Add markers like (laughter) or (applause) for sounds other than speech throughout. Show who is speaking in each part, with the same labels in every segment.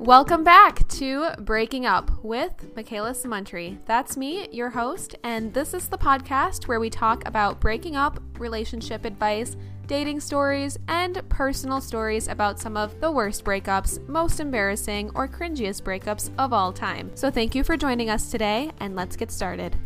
Speaker 1: Welcome back to Breaking Up with Makayla Samountry. That's me, your host, and this is the podcast where we talk about breaking up, relationship advice, dating stories, and personal stories about some of the worst breakups, most embarrassing, or cringiest breakups of all time. So thank you for joining us today, and let's get started.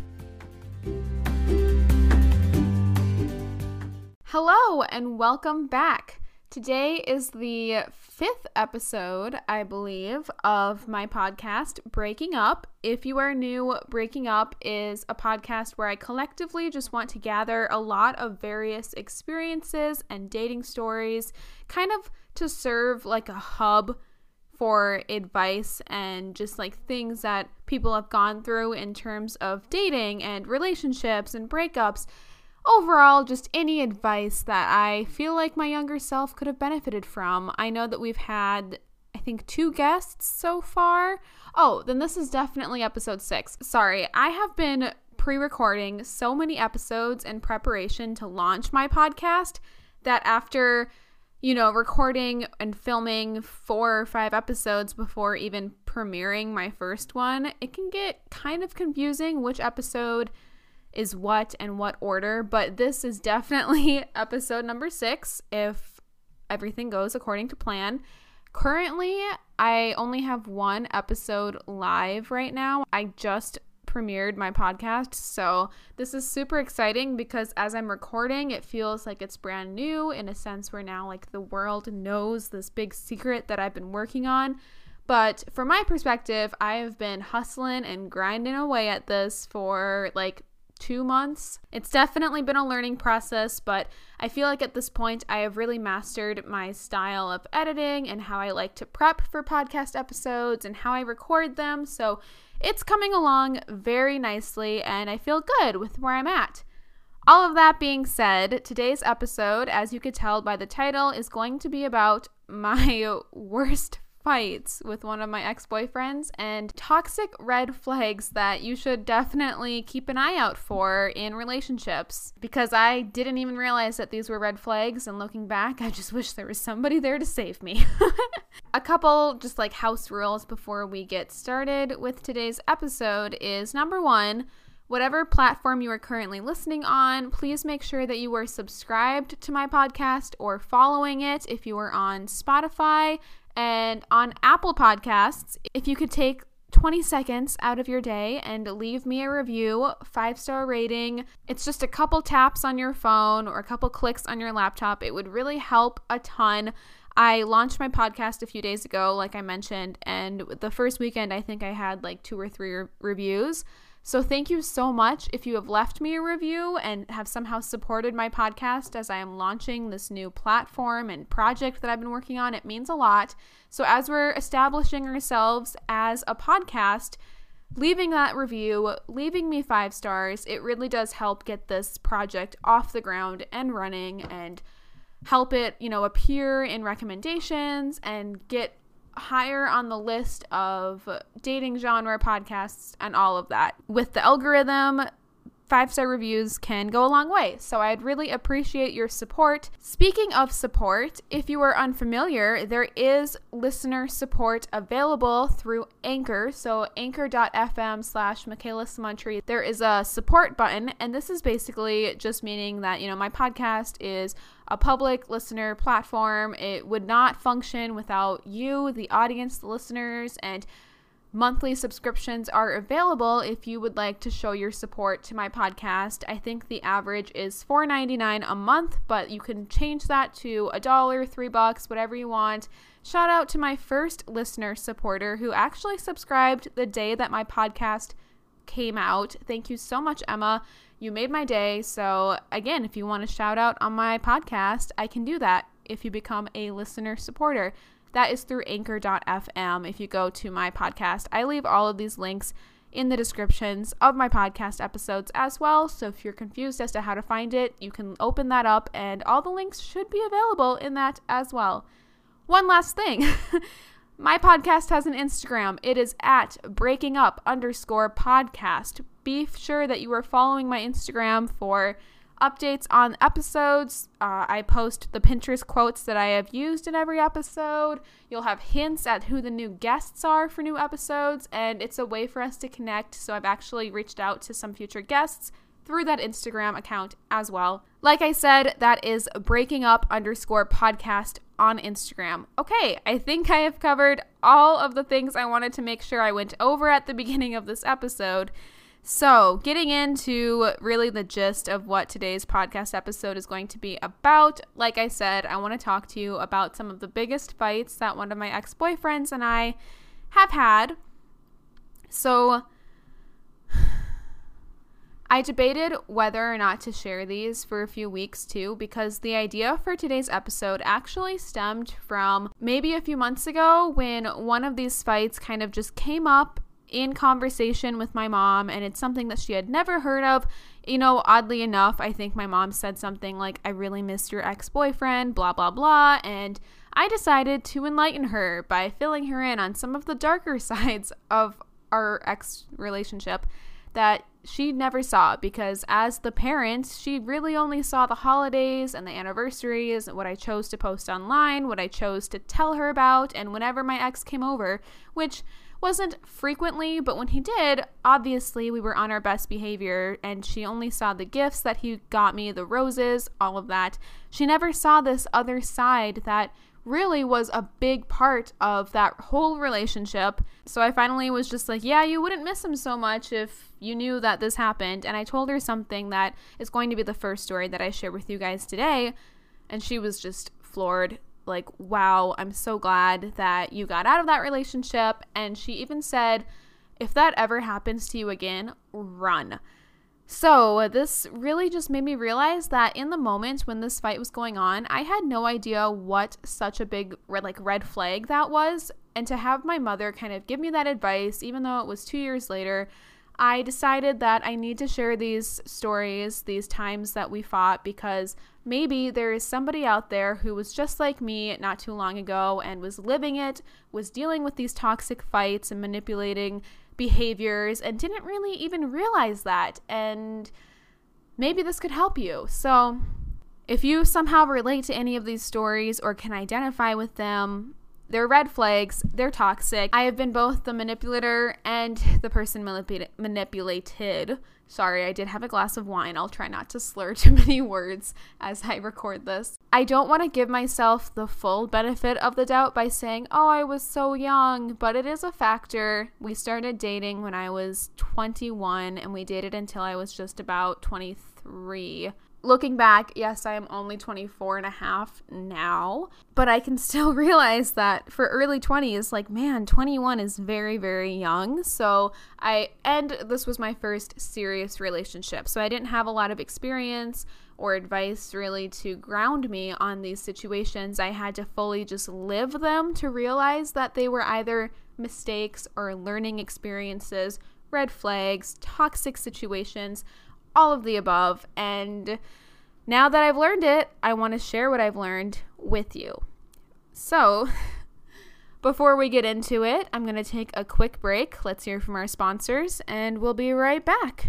Speaker 1: Hello, and welcome back. Today is the fifth episode, I believe, of my podcast, Breaking Up. If you are new, Breaking Up is a podcast where I collectively just want to gather a lot of various experiences and dating stories, kind of to serve like a hub for advice and just like things that people have gone through in terms of dating and relationships and breakups overall, just any advice that I feel like my younger self could have benefited from. I know that we've had, I think, two guests so far. Oh, then this is definitely episode six. Sorry, I have been pre recording so many episodes in preparation to launch my podcast that after you know, recording and filming four or five episodes before even premiering my first one, it can get kind of confusing which episode is what and what order, but this is definitely (laughs) episode number six if everything goes according to plan. Currently, I only have one episode live right now. I just premiered my podcast. So, this is super exciting because as I'm recording, it feels like it's brand new in a sense where now, like, the world knows this big secret that I've been working on. But from my perspective, I have been hustling and grinding away at this for like two months. It's definitely been a learning process, but I feel like at this point I have really mastered my style of editing and how I like to prep for podcast episodes and how I record them. So it's coming along very nicely, and I feel good with where I'm at. All of that being said, today's episode, as you could tell by the title, is going to be about (laughs) my worst fights with one of my ex boyfriends and toxic red flags that you should definitely keep an eye out for in relationships because I didn't even realize that these were red flags. And looking back, I just wish there was somebody there to save me. (laughs) a couple just like house rules before we get started with today's episode is number one, Whatever platform you are currently listening on, please make sure that you are subscribed to my podcast or following it if you are on Spotify and on Apple Podcasts, if you could take 20 seconds out of your day and leave me a review, five star rating. It's just a couple taps on your phone or a couple clicks on your laptop. It would really help a ton. I launched my podcast a few days ago, like I mentioned, and the first weekend I think I had like two or three re- reviews. So, thank you so much if you have left me a review and have somehow supported my podcast as I am launching this new platform and project that I've been working on. It means a lot. So, as we're establishing ourselves as a podcast, leaving that review, leaving me five stars, it really does help get this project off the ground and running and help it, you know, appear in recommendations and get higher on the list of dating genre podcasts and all of that. With the algorithm, five star reviews can go a long way. So I'd really appreciate your support. Speaking of support, if you are unfamiliar, there is listener support available through Anchor. So anchor.fm slash Makayla Samountry. There is a support button, and this is basically just meaning that, you know, my podcast is a public listener platform. It would not function without you, the audience, the listeners, and Monthly subscriptions are available if you would like to show your support to my podcast. I think the average is $4.99 a month, but you can change that to a dollar, three bucks, whatever you want. Shout out to my first listener supporter who actually subscribed the day that my podcast came out. Thank you so much, Emma. You made my day. So, again, if you want a shout out on my podcast, I can do that if you become a listener supporter. That is through anchor.fm. If you go to my podcast, I leave all of these links in the descriptions of my podcast episodes as well. So if you're confused as to how to find it, you can open that up and all the links should be available in that as well. One last thing. (laughs) my podcast has an Instagram. It is at breaking up underscore podcast. Be sure that you are following my Instagram for updates on episodes. Uh, I post the Pinterest quotes that I have used in every episode. You'll have hints at who the new guests are for new episodes, and it's a way for us to connect. So I've actually reached out to some future guests through that Instagram account as well. Like I said, that is breaking up underscore podcast on Instagram. Okay, I think I have covered all of the things I wanted to make sure I went over at the (laughs) beginning of this episode. So, getting into really the gist of what today's podcast episode is going to be about, like I said, I want to talk to you about some of the biggest fights that one of my ex boyfriends and I have had. So, I debated whether or not to share these for a few weeks too, because the idea for today's episode actually stemmed from maybe a few months ago when one of these fights kind of just came up in conversation with my mom, and it's something that she had never heard of. You know, oddly enough, I think my mom said something like, I really missed your ex boyfriend, blah, blah, blah. And I decided to enlighten her by filling her in on some of the darker (laughs) sides of our ex relationship that she never saw because as the parent, she really only saw the holidays and the anniversaries, and what I chose to post online, what I chose to tell her about, and whenever my ex came over, which wasn't frequently, but when he did, obviously we were on our best behavior and she only saw the gifts that he got me, the roses, all of that. She never saw this other side that really was a big part of that whole relationship. So I finally was just like, yeah, you wouldn't miss him so much if you knew that this happened. And I told her something that is going to be the first story that I share with you guys today. And she was just floored like, wow, I'm so glad that you got out of that relationship. And she even said, if that ever happens to you again, run. So, this really just made me realize that in the moment when this fight was going on, I had no idea what such a big red, like red flag that was. And to have my mother kind of give me that advice, even though it was two years later, I decided that I need to share these stories, these times that we fought, because maybe there is somebody out there who was just like me not too long ago and was living it, was dealing with these toxic fights and manipulating behaviors, and didn't really even realize that. And maybe this could help you. So, if you somehow relate to any of these stories or can identify with them, they're red flags. They're toxic. I have been both the manipulator and the person manipula- manipulated. Sorry, I did have a glass of wine. I'll try not to slur (laughs) too many words as I record this. I don't want to give myself the full benefit of the doubt by saying, oh, I was so young, but it is a factor. We started dating when I was 21 and we dated until I was just about 23 looking back, yes, I am only 24 and a half now, but I can (laughs) still realize that for early 20s, like, man, 21 is very, very young. So I, and this was my first serious relationship. So I didn't have a lot of experience or advice really to ground me on these situations. I had to fully just live them to realize that they were either mistakes or learning experiences, red flags, toxic situations all of the above. And now that I've learned it, I want to share what I've learned with you. So, (laughs) before we get into it, I'm going to take a quick break. Let's hear from our sponsors, and we'll be right back.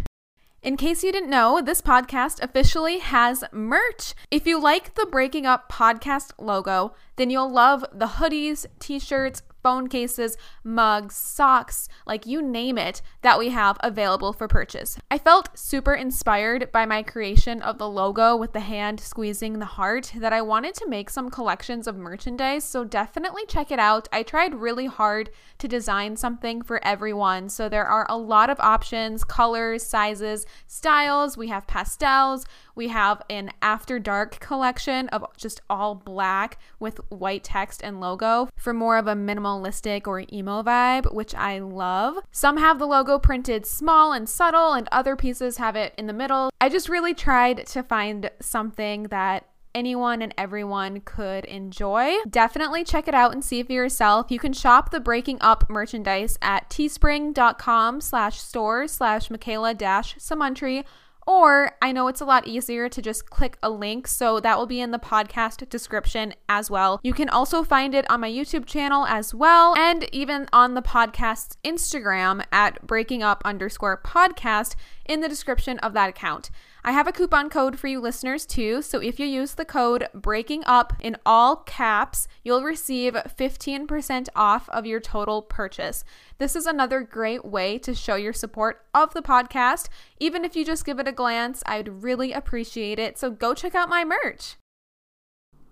Speaker 1: In case you didn't know, this podcast officially has merch. If you like the Breaking Up podcast logo, then you'll love the hoodies, t shirts, phone cases, mugs, socks, like you name it, that we have available for purchase. I felt super inspired by my creation of the logo with the hand squeezing the heart that I wanted to make some collections of merchandise, so definitely check it out. I tried really hard to design something for everyone, so there are a lot of options, colors, sizes, styles. We have pastels, we have an after dark collection of just all black with white text and logo for more of a minimalistic or emo vibe, which I love. Some have the logo printed small and subtle, and other pieces have it in the middle. I just really tried to find something that anyone and everyone could enjoy. Definitely check it out and see for yourself. You can shop the Breaking Up merchandise at teespring.com slash store slash Makayla dash Samountry or I know it's a lot easier to just click a link, so that will be in the podcast description as well. You can also find it on my YouTube channel as well, and even on the podcast's Instagram at breaking up underscore podcast in the description of that account. I have a coupon code for you listeners too. So if you use the code breaking up in all caps, you'll receive 15% off of your total purchase. This is another great way to show your support of the podcast. Even if you just give it a glance, I'd really appreciate it. So go check out my merch.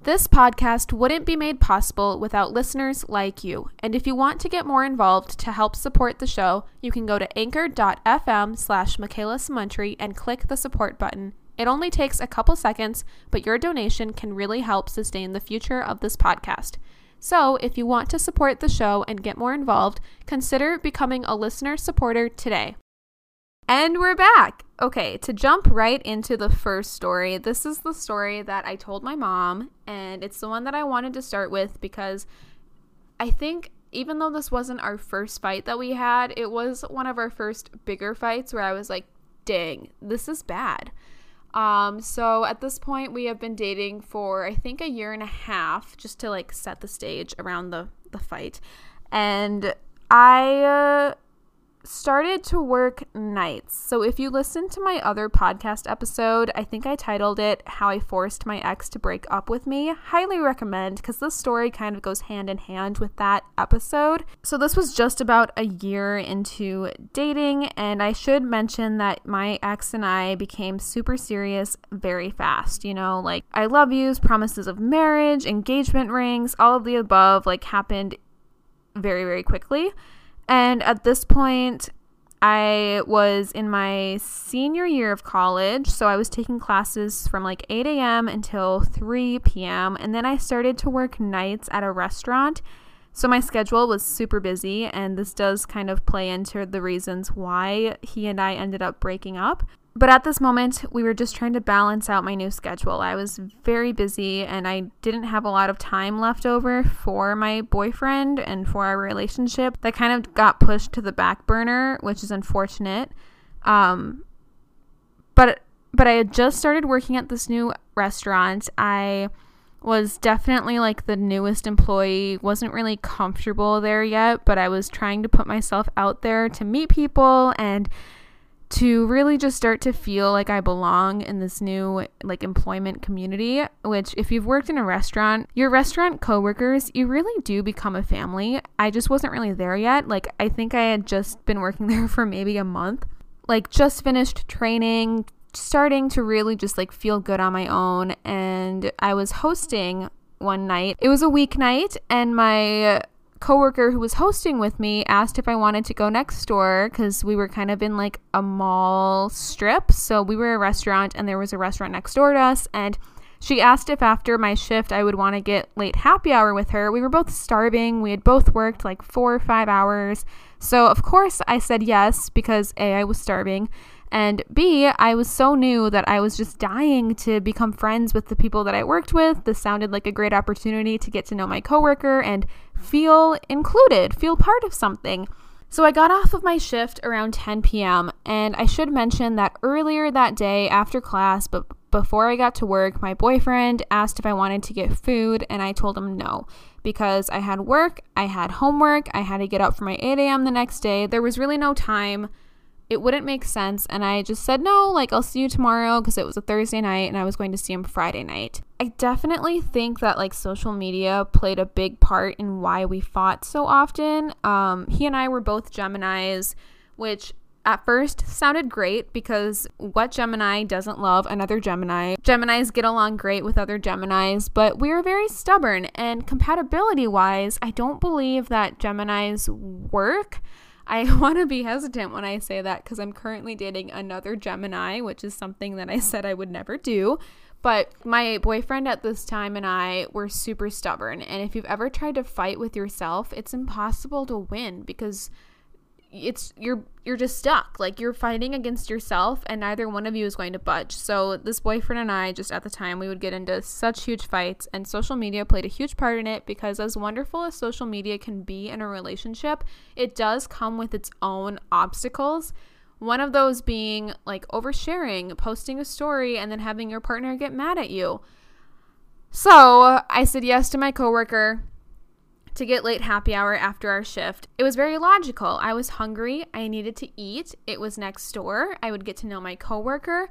Speaker 1: This podcast wouldn't be made possible without listeners like you. And if you want to get more involved to help support the show, you can go to anchor.fm slash Makayla and click the support button. It only takes a couple seconds, but your donation can really help sustain the future of this podcast. So, if you want to support the show and get more involved, consider becoming a listener supporter today. And we're back. Okay, to jump right into the first story, this is the story that I told my mom, and it's the one that I wanted to start with because I think even though this wasn't our first fight that we had, it was one of our first bigger fights where I was like, dang, this is bad. Um, so at this point, we have been dating for I think a year and a half, just to like set the stage around the the fight, and I. Uh, started to work nights. So if you listen to my other podcast episode, I think I titled it How I Forced My Ex to Break Up with Me. Highly recommend because this story kind of goes hand in hand with that episode. So this was just about a year into dating, and I should mention that my ex and I became super serious very fast. You know, like I love yous, promises of marriage, engagement rings, all of the above like happened very, very quickly. And at this point, I was in my senior year of college, so I was taking classes from like 8 a.m. until 3 p.m. And then I started to work nights at a restaurant. So my schedule was super busy, and this does kind of play into the reasons why he and I ended up breaking up. But at this moment, we were just trying to balance out my new schedule. I was very busy and I didn't have a lot of time left over for my boyfriend and for our relationship. That kind of got pushed to the back burner, which is unfortunate. Um, but but I had just started working at this new restaurant. I was definitely like the newest employee, wasn't really comfortable there yet, but I was trying to put myself out there to meet people and to really just start to feel like I belong in this new like employment community, which if you've worked in a restaurant, your restaurant coworkers, you really do become a family. I just wasn't really there yet. Like I think I had just been working (laughs) there for maybe a month. Like just finished training, starting to really just like feel good on my own and I was hosting one night. It was a weeknight and my coworker who was hosting with me asked if I wanted to go next door because we were kind of in like a mall strip. So we were a restaurant and there was a restaurant next door to us. And she asked if after my shift I would want to get late happy hour with her. We were both starving. We had both worked like four or five hours. So, of course, I said yes because A, I was starving. And B, I was so new that I was just dying to become friends with the people that I worked with. This sounded like a great opportunity to get to know my coworker and feel included, feel part of something. So I got off of my shift around 10 p.m. and I should mention that earlier that day after class, but before I got to work, my boyfriend asked if I wanted to get food and I told him no because I had work, I had homework, I had to get up for my 8 a.m. the next day. There was really no time it wouldn't make sense. And I just said, no, like, I'll see you tomorrow because it was a Thursday night and I was going to see him Friday night. I definitely think that, like, social media played a big part in why we fought so often. Um, he and I were both Geminis, which at first sounded great because what Gemini doesn't love another Gemini? Geminis get along great with other Geminis, but we are very stubborn. And compatibility wise, I don't believe that Geminis work. I (laughs) want to be hesitant when I say that because I'm currently dating another Gemini, which is something that I said I would never do. But my boyfriend at this time and I were super stubborn. And if you've ever tried to fight with yourself, it's impossible to win because it's you're you're just stuck. Like you're fighting against yourself and neither one of you is going to budge. So this boyfriend and i just at the time we would get into such huge fights and social media played a huge part in it because as wonderful as social media can be in a relationship it does come with its own obstacles. One of those being like oversharing posting a story and then having your partner get mad at you. So i said yes to my coworker to get late happy hour after our shift. It was very logical. I was hungry. I needed to eat. It was next door. I would get to know my coworker.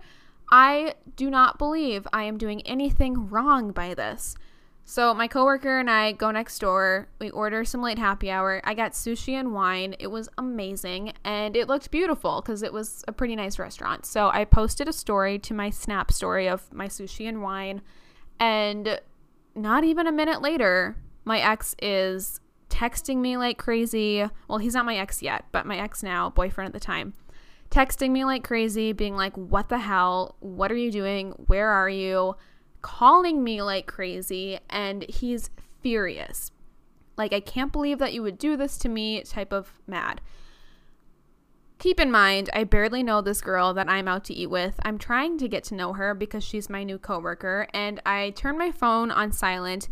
Speaker 1: I do not believe I am doing anything wrong by this. So my coworker and I go next door. We order some late happy hour. I got sushi and wine. It was amazing and it looked beautiful because it was a pretty nice restaurant. So I posted a story to my Snap story of my sushi and wine. And not even a minute later, my ex is texting me like crazy. Well, he's not my ex yet, but my ex now, boyfriend at the time, texting me like crazy, being like, What the hell? What are you doing? Where are you? calling me like crazy and he's furious. Like, I can't believe that you would do this to me, type of mad. Keep in mind, I barely know this girl that I'm out to eat with. I'm trying to get to know her because she's my new coworker, and I turn my phone on silent,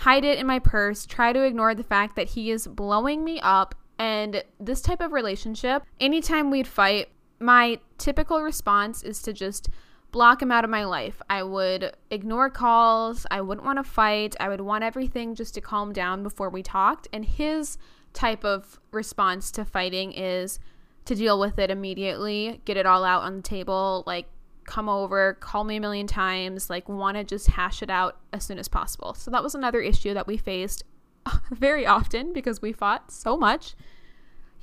Speaker 1: hide it in my purse, try to ignore the fact that he is blowing me up. And this type of relationship, anytime we'd fight, my typical response is to just block him out of my life. I would ignore calls. I wouldn't want to fight. I would want everything just to calm down before we talked. And his type of response to fighting is to deal with it immediately, get it all out on the table, like come over, call me a million times, like want to just hash it out as soon as possible. So that was another issue that we faced (laughs) very often because we fought so much.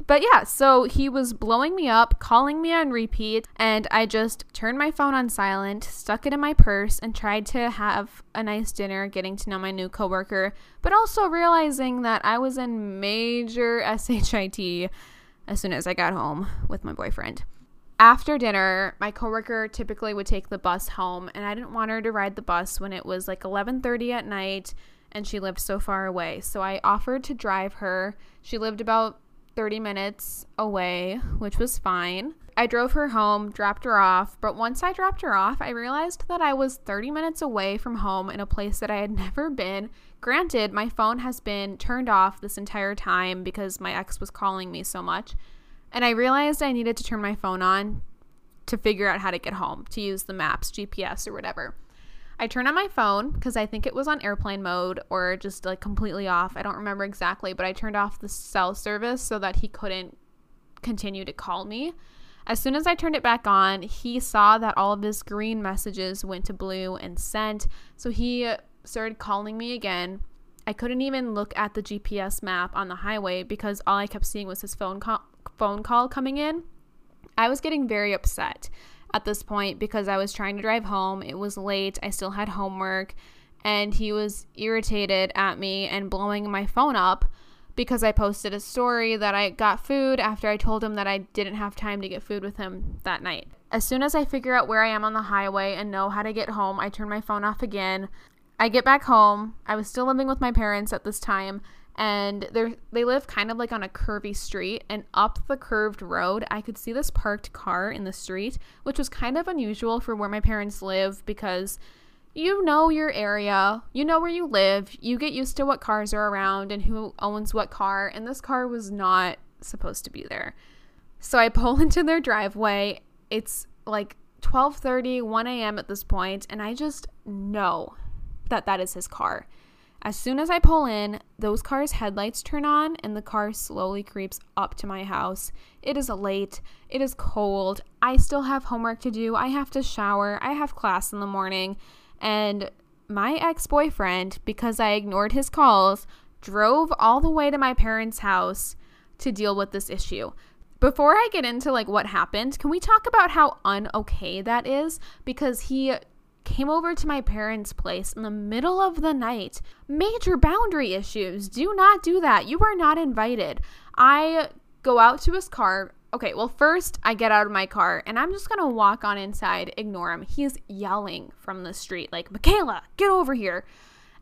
Speaker 1: But yeah, so he was blowing me up, calling me on repeat, and I just turned my phone on silent, stuck it in my purse, and tried to have a nice dinner, getting to know my new coworker, but also realizing that I was in major (laughs) SHIT as soon as I got home with my boyfriend. After dinner, my coworker typically would take the bus home, and I didn't want her to ride the bus when it was like 11:30 at night and she lived so far away. So I offered to drive her. She lived about 30 minutes away, which was fine. I drove her home, dropped her off, but once I dropped her off, I realized that I was 30 minutes away from home in a place that I had (laughs) never been. Granted, my phone has been turned off this entire time because my ex was calling me so much. And I realized I needed to turn my phone on to figure out how to get home, to use the maps, GPS, or whatever. I turned on my phone because I think it was on airplane mode or just like completely off. I don't remember exactly, but I turned off the cell service so that he couldn't continue to call me. As soon as I turned it back on, he saw that all of his green messages went to blue and sent. So he started calling me again. I couldn't even look at the GPS map on the highway because all I kept seeing was his phone call, phone call coming in. I was getting very upset at this point because I was trying to drive home. It was late. I still had homework. And he was irritated at me and blowing my phone up because I posted a story that I got food after I told him that I didn't have time to get food with him that night. As soon as I figure out where I am on the highway and know how to get home, I turn my phone off again. I get back home. I was still living with my parents at this time, and they they live kind of like on a curvy street and up the curved road i could see this parked car in the street which was kind of unusual for where my parents live because you know your area you know where you live you get used to what cars are around and who owns what car and this car was not supposed to be there. So i pull (laughs) into their driveway. It's like 12:30 1 a.m at this point and i just know that that is his car as soon as I pull in, those cars' headlights turn on and the car slowly creeps up to my house. It is late. It is cold. I still have homework to do. I have to shower. I have class in the morning. And my ex boyfriend, because I ignored his calls, drove all the way to my parents' house to deal with this issue. Before I get into like what happened, can we talk about how unokay that is? Because he came over to my parents' place in the middle of the night. Major boundary issues. Do not do that. You are not invited. I go out to his car. Okay, well, first I get out of my car and I'm just gonna walk on inside, ignore him. He's yelling from the street, like, Makayla, get over here.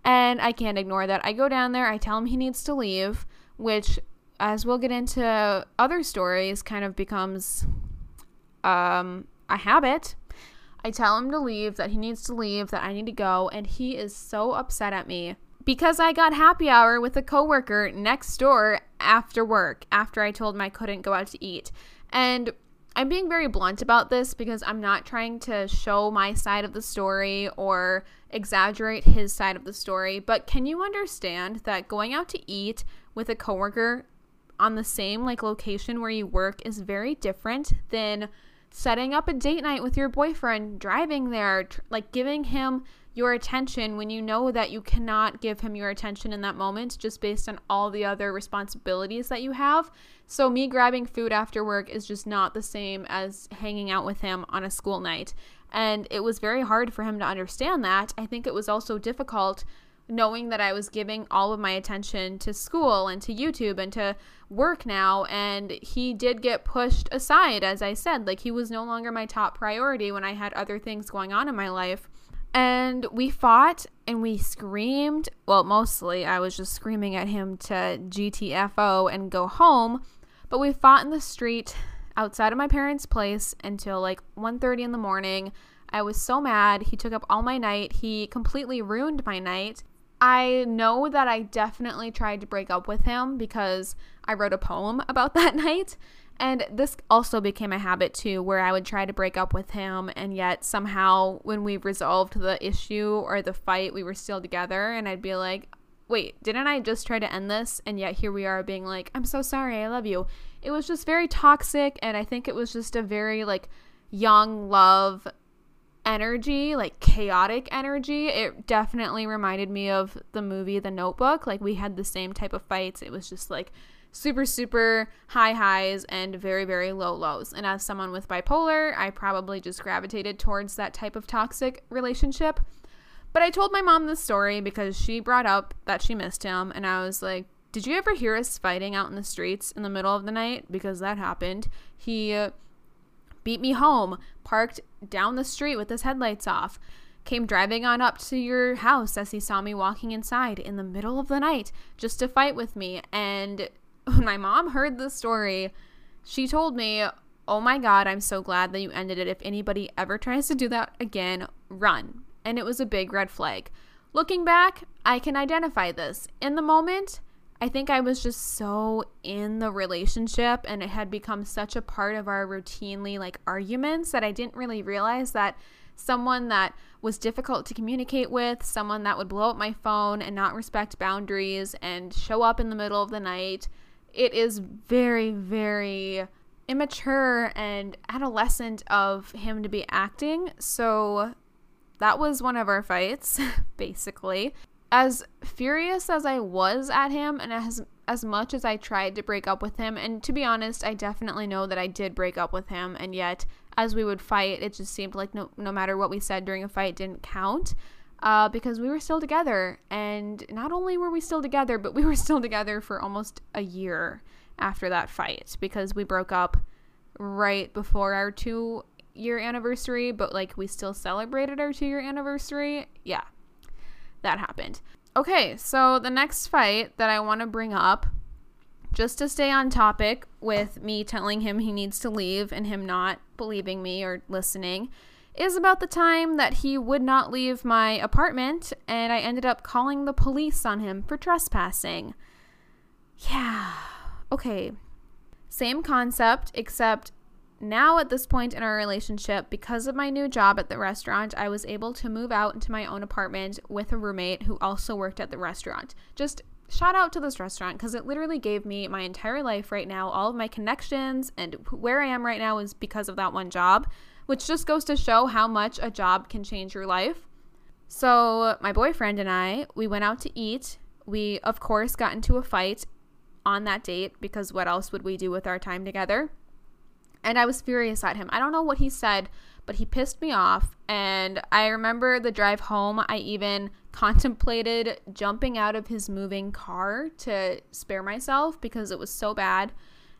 Speaker 1: And I can't ignore that. I go down there, I tell him he needs to leave, which, as we'll get into other stories, kind of becomes um, a habit I tell him to leave, that he needs to leave, that I need to go, and he is so upset at me because I got happy hour with a coworker next door after work after I told him I couldn't go out to eat. And I'm being very blunt about this because I'm not trying to show my side of the story or exaggerate his side of the story, but can you understand that going out to eat with a coworker on the same like location where you work is very different than setting up a date night with your boyfriend, driving there, tr- like giving him your attention when you know that you cannot give him your attention in that moment just based on all the other responsibilities that you have. So, me grabbing food after work is just not the same as hanging out with him on a school night. And it was very hard for him to understand that. I think it was also difficult knowing that I was giving all of my attention to school and to YouTube and to work now. And he did get pushed aside, as I said. Like, he was no longer my top priority when I had other things going on in my life. And we fought and we screamed. Well, mostly I was just screaming at him to GTFO and go home. But we fought in the street outside of my parents' place until like 1:30 in the morning. I was so mad. He took up all my night. He completely ruined my night. I know that I definitely tried to break up with him because I wrote a poem about (laughs) that night and this also became a habit too, where I would try to break up with him, and yet somehow when we resolved the issue or the fight, we were still together. And I'd be like, wait, didn't I just try to end this? And yet here we are being like, I'm so sorry, I love you. It was just very toxic, and I think it was just a very like young love energy, like chaotic energy. It definitely reminded me of the movie The Notebook. Like we had the same type of fights. It was just like super, super high highs and very, very low lows. And as someone with bipolar, I probably just gravitated towards that type of toxic relationship. But I told my mom this story because she brought up that she missed him. And I was like, Did you ever hear us fighting out in the streets in the middle of the night? Because that happened. He beat me home, parked down the street with his headlights off came driving on up to your house as he saw me walking inside in the middle of the night just to fight with me. And when (laughs) my mom heard the story, she told me, Oh my God, I'm so glad that you ended it. If anybody ever tries to do that again, run. And it was a big red flag. Looking back, I can identify this. In the moment, I think I was just so in the relationship and it had become such a part of our routinely like arguments that I didn't really realize that someone that was difficult to communicate with, someone that would blow up my phone and not respect boundaries and show up in the middle of the night it is very, very immature and adolescent of him to be acting. So that was one of our fights, (laughs) basically. As furious as I was at him and as as much as I tried to break up with him, and to be honest, I definitely know that I did break up with him, and yet as we would fight, it just seemed like no no matter what we said during a fight didn't count uh, because we were still together. And not only were we still together, but we were still together for almost a year after that fight because we broke up right before our two year anniversary, but like we still celebrated our two year anniversary. Yeah, that happened. Okay, so the next fight that I want to bring up, just to stay on topic with me telling him he needs to leave and him not believing me or listening, is about the time that he would not leave my apartment and I ended up calling the police on him for trespassing. Yeah, okay. Same concept, except now at this point in our relationship, because of my new job at the restaurant, I was able to move out into my own apartment with a roommate who also worked at the restaurant. Just shout out to this restaurant because it literally gave me my entire life right now. All of my connections and where I am right now is because of that one job which just goes to show how much a job can change your life. So, my boyfriend and I, we went out to eat. We, of course, got into a fight on that date because what else would we do with our time together? And I was furious at him. I don't know what he said, but he pissed me off. And I remember the drive home, I even contemplated jumping out of his moving car to spare myself because it was so bad.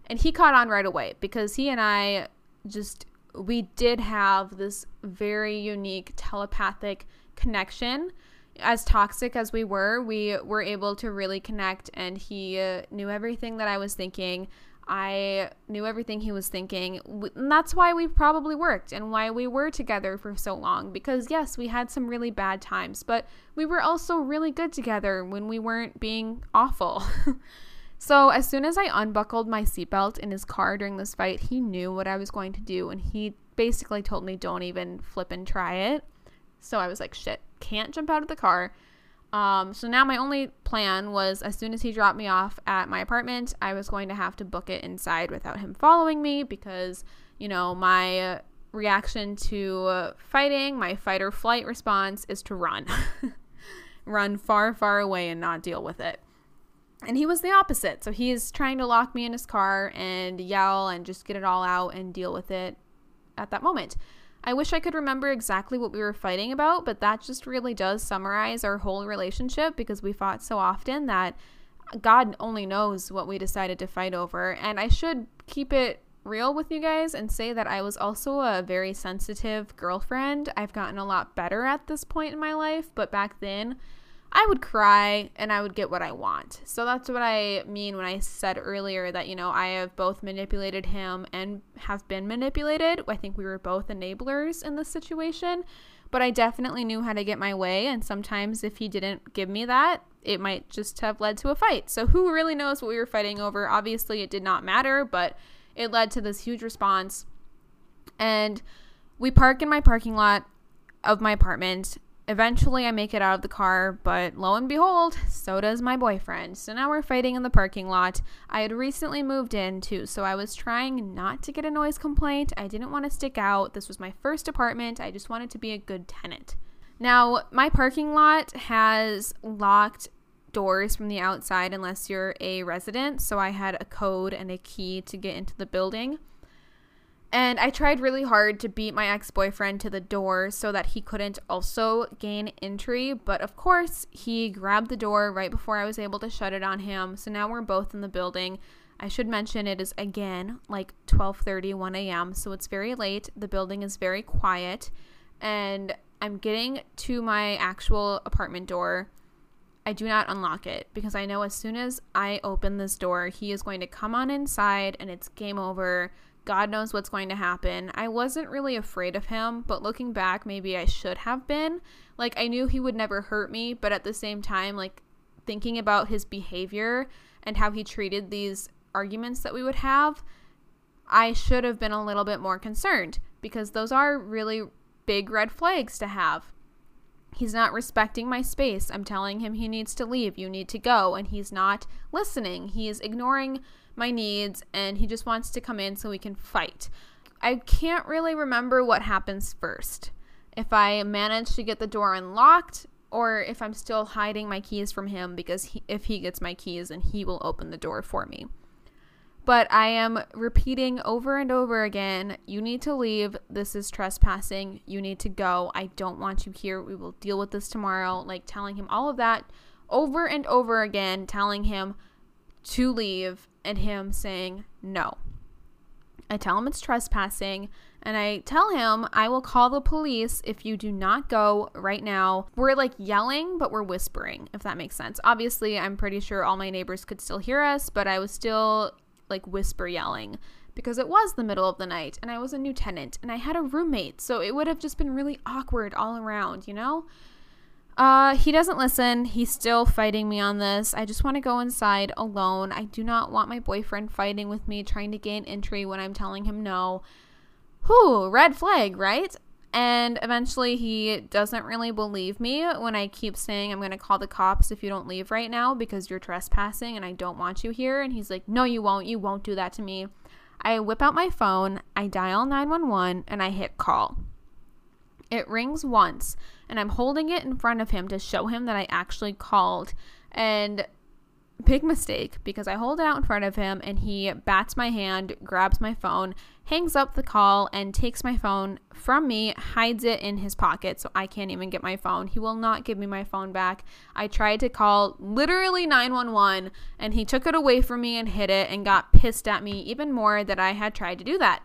Speaker 1: And he caught on right away because he and I just we did have this very unique telepathic connection. As toxic as we were, we were able to really connect, and he uh, knew everything that I was thinking. I knew everything he was thinking. And that's why we probably worked and why we were together for so long. Because, yes, we had some really bad times, but we were also really good together when we weren't being awful. (laughs) So, as soon as I unbuckled my seatbelt in his car during this fight, he knew what I was going to do and he basically told me, don't even flip and try it. So, I was like, shit, can't jump out of the car. Um, so now my only plan was as soon as he dropped me off at my apartment, I was going to have to book it inside without him following me because you know, my reaction to fighting, my fight or flight response is to run. (laughs) run far, far away and not deal with it. And he was the opposite. So he's trying to lock me in his car and yell and just get it all out and deal with it at that moment. I wish I could remember exactly what we were fighting about, but that just really does summarize our whole relationship because we fought so often that God only knows what we decided to fight over. And I should keep it real with you guys and say that I was also a very sensitive girlfriend. I've gotten a lot better at this point in my life, but back then, I would cry and I would get what I want. So that's what I mean when I said earlier that, you know, I have both manipulated him and have been manipulated. I think we were both enablers in this situation, but I definitely knew how to get my way. And sometimes if he didn't give me that, it might just have led to a fight. So who really knows what we were fighting over? Obviously, it did not matter, but it led to this huge response. And we park in my parking lot of my apartment Eventually, I make it out of the car, but lo and behold, so does my boyfriend. So now we're fighting in the parking lot. I had recently moved in too, so I was trying not to get a noise complaint. I didn't want to stick out. This was my first apartment. I just wanted to be a good tenant. Now, my parking lot has locked doors from the outside unless you're a resident, so I had a code and a key to get into the building. And I tried really hard to beat my ex boyfriend to the door so that he couldn't also gain entry. But of course, he grabbed the door right before I was able to shut it on him. So now we're both in the building. I should mention it is again like 12:30 1 a.m. so it's very late. The building is very quiet and I'm getting to my actual apartment door. I do not unlock it because I know as soon as I open this door, he is going to come on inside and it's game over. God knows what's going to happen. I wasn't really afraid of him, but looking back, maybe I should have been. Like, I knew he would never hurt me, but at the same time, like, thinking about his behavior and how he treated these arguments that we would have, I should have been a little bit more concerned because those are really big red flags to have. He's not respecting my space. I'm telling him he needs to leave. You need to go. And he's not listening. He is ignoring my needs and he just wants to come in so we can fight. I can't really remember what happens first. If I manage to get the door unlocked or if I'm still hiding my keys from him because he, if he gets my keys and he will open the door for me. But I am repeating over and over again you need to leave. This is trespassing. You need to go. I don't want you here. We will deal with this tomorrow. Like telling him all of that over and over again, telling him to leave and him saying no. I tell him it's trespassing and I tell him I will call the police if you do not go right now. We're like yelling, but we're whispering, if that makes sense. Obviously, I'm pretty sure all my neighbors could still hear us, but I was still like whisper yelling because it was the middle of the night and I was a new tenant and I had a roommate, so it would have just been really awkward all around, you know? Uh, he doesn't listen. He's still fighting me on this. I just want to go inside alone. I do not want my boyfriend fighting with me, trying to gain entry when I'm telling him no. Whew, red flag, right? And eventually he doesn't really believe me when I keep saying I'm going to call the cops if you don't leave right now because you're trespassing and I don't want you here. And he's like, No, you won't. You won't do that to me. I whip out my phone, I dial 911, and I hit call. It rings once, and I'm holding it in front of him to show him that I actually called. And big mistake because I hold it out in front of him and he bats my hand, grabs my phone, hangs up the call, and takes my phone from me, hides it in his pocket so I can't even get my phone. He will not give me my phone back. I tried to call literally 911 and he took it away from me and hid it and got pissed at me even more that I had tried to do that.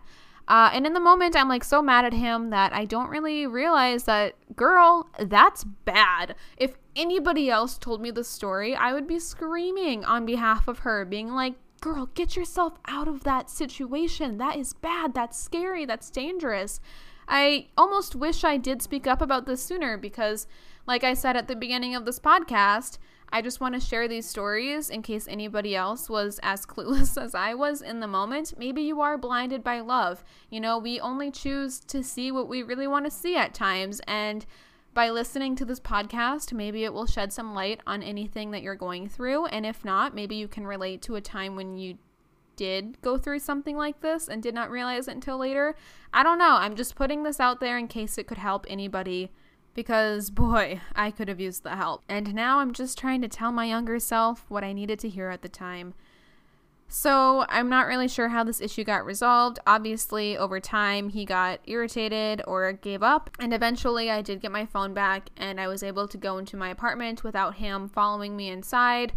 Speaker 1: Uh, and in the moment, I'm like so mad at him that I don't really realize that, girl, that's bad. If anybody else told me the story, I would be screaming on behalf of her, being like, girl, get yourself out of that situation. That is bad. That's scary. That's dangerous. I almost wish I did speak up about this sooner because, like I said at the beginning of this podcast, I just want to share these stories in case anybody else was as (laughs) clueless as I was in the moment. Maybe you are blinded by love. You know, we only choose to see what we really want to see at times. And by listening to this podcast, maybe it will shed some light on anything that you're going through. And if not, maybe you can relate to a time when you did go through something like this and did not realize it until later. I don't know. I'm just putting this out there in case it could help anybody because boy, I could have used the help. And now I'm just trying to tell my younger self what I needed to hear at the time. So, I'm not really sure how this issue got resolved. Obviously, over time, he got irritated or gave up, and eventually, I did get my phone back and I was able to go into my apartment without him following me inside.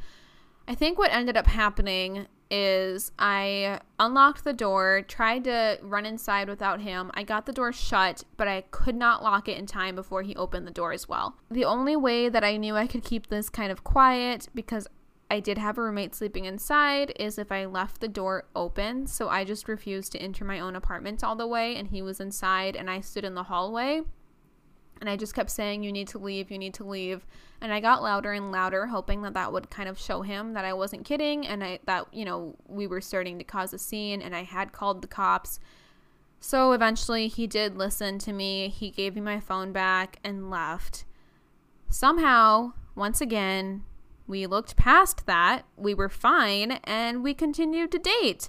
Speaker 1: I think what ended up happening is I unlocked the door, tried to run inside without him. I got the door shut, but I could not lock it in time before he opened the door as well. The only way that I knew I could keep this kind of quiet because I did have a roommate sleeping inside is if I left the door open. So I just refused to enter my own apartment all the way, and he was inside, and I stood in the hallway. And I just kept saying, You need to leave, you need to leave. And I got louder and louder, hoping that that would kind of show him that I wasn't kidding and I, that, you know, we were starting to cause a scene and I had called the cops. So eventually he did listen to me. He gave me my phone back and left. Somehow, once again, we looked past that, we were fine, and we continued to date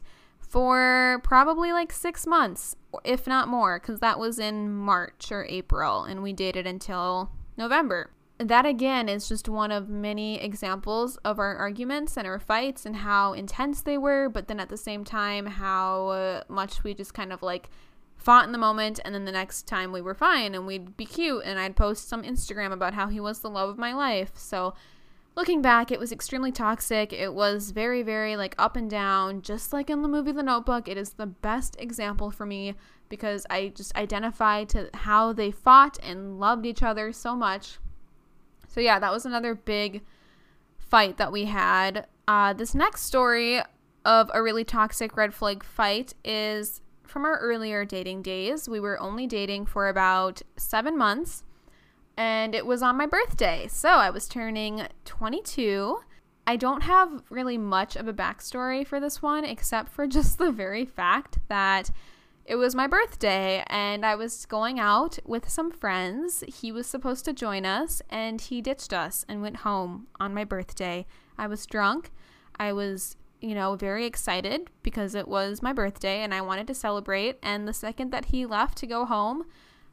Speaker 1: for probably like six months, if not more, because that was in March or April, and we dated until November. That again is just one of many examples of our arguments and our fights and how intense they were, but then at the same time, how uh, much we just kind of like fought in the moment and then the next time we were fine and we'd be cute and I'd post some Instagram about how he was the love of my life. So looking back, it was extremely toxic. It was very, very like up and down, just like in the movie The Notebook. It is the best example for me because I just identified to how they fought and loved each other so much. So, yeah, that was another big fight that we had. Uh, this next story of a really toxic red flag fight is from our earlier dating days. We were only dating for about seven months and it was on my birthday. So I was turning 22. I don't have really much of a backstory for this one, except for (laughs) just the very fact that it was my birthday and I was going out with some friends. He was supposed to join us and he ditched us and went home on my birthday. I was drunk. I was, you know, very excited because it was my birthday and I wanted to celebrate. And the second that he left to go home,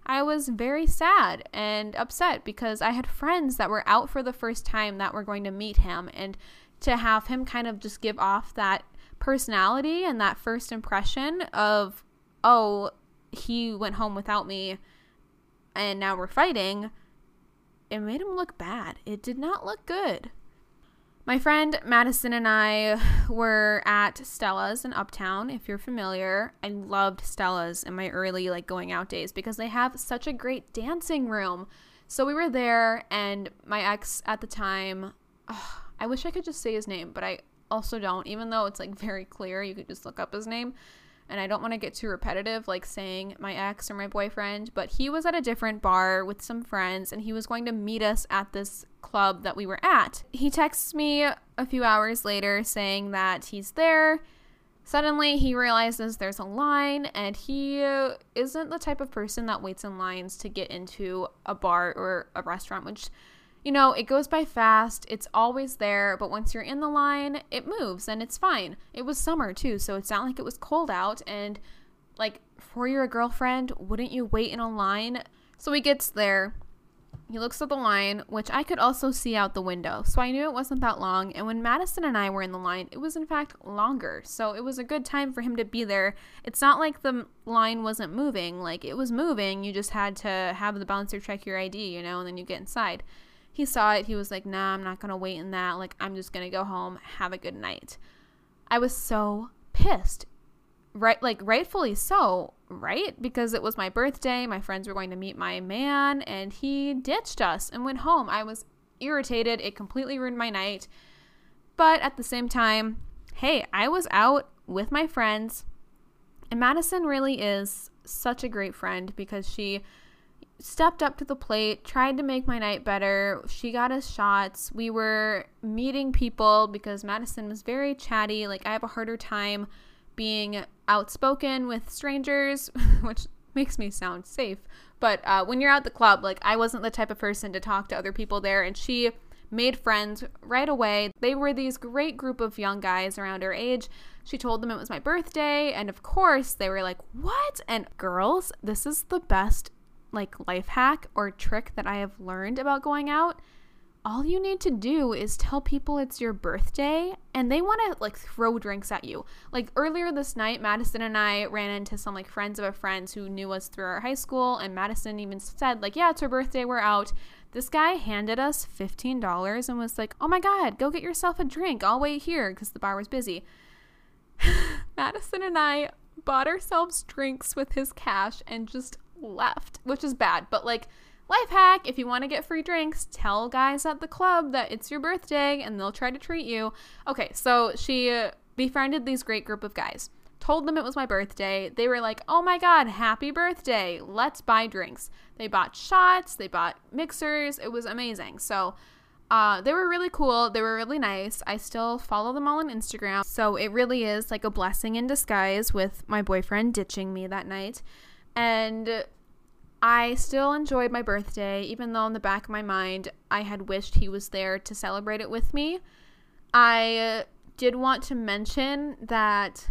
Speaker 1: I was very sad and upset because I had friends that were out for the first time that were going to meet him and to have him kind of just give off that personality and that first impression of oh he went home without me and now we're fighting it made him look bad. It did not look good my friend Madison and I were at Stella's in Uptown, if you're familiar. I loved Stella's in my early like going out days because they have such a great dancing room. So we were there and my ex at the time, oh, I wish I could just say his name, but I also don't even though it's like very clear, you could just look up his name and I don't want to get too repetitive, like saying my ex or my boyfriend, but he was at a different bar with some friends and he was going to meet us at this club that we were at. He texts me a few hours later saying that he's there. Suddenly, he realizes there's a line, and he isn't the type of person that waits in lines to get into a bar or a restaurant, which you know, it goes by fast, it's always there, but once you're in the line, it moves and it's fine. It was summer too, so it's not like it was cold out. And like, for your girlfriend, wouldn't you wait in a line? So he gets there. He looks at the line, which I could also see out the window, so I knew it wasn't that long. And when Madison and I were in the line, it was in fact longer, so it was a good time for him to be there. It's not like the line wasn't moving, like it was moving, you just had to have the bouncer check your ID, you know, and then you get inside. He saw it. He was like, nah, I'm not going to wait in that. Like, I'm just going to go home. Have a good night. I was so pissed. Right, like rightfully so, right? Because it was my birthday. My friends were going to meet my man, and he ditched us and went home. I was irritated. It completely ruined my night. But at the same time, hey, I was out with my friends. And Madison really is such a great friend because she stepped up to the plate, tried to make my night better. She got us shots. We were meeting people because Madison was very chatty. Like, I have a harder time being outspoken with strangers, (laughs) which makes me sound safe. But uh, when you're at the club, like, I wasn't the type of person to talk to other people there. And she made friends right away. They were these great group of young guys around her age. She told them it was my birthday, and of course, they were like, What? And girls, this is the best like life hack or trick that I have learned about going out all you need to do is tell people it's your birthday and they want to like throw drinks at you. Like earlier this night, Madison and I ran into some like friends of a friends who knew us through our high school, and Madison even said, like, yeah, it's her birthday, we're out. This guy handed us $15 and was like, oh my God, go get yourself a drink. I'll wait here because the bar was busy. (laughs) Madison and I bought ourselves drinks with his cash and just left, which is bad, but like, Life hack if you want to get free drinks, tell guys at the club that it's your birthday and they'll try to treat you. Okay, so she befriended these great group of guys. Told them it was my birthday. They were like, "Oh my god, happy birthday. Let's buy drinks." They bought shots, they bought mixers. It was amazing. So, uh, they were really cool. They were really nice. I still follow them all on Instagram. So it really is like a blessing in disguise with my boyfriend ditching me that night. And I still enjoyed my birthday, even though in the back of my mind I had wished he was there to celebrate it with me. I did want to mention that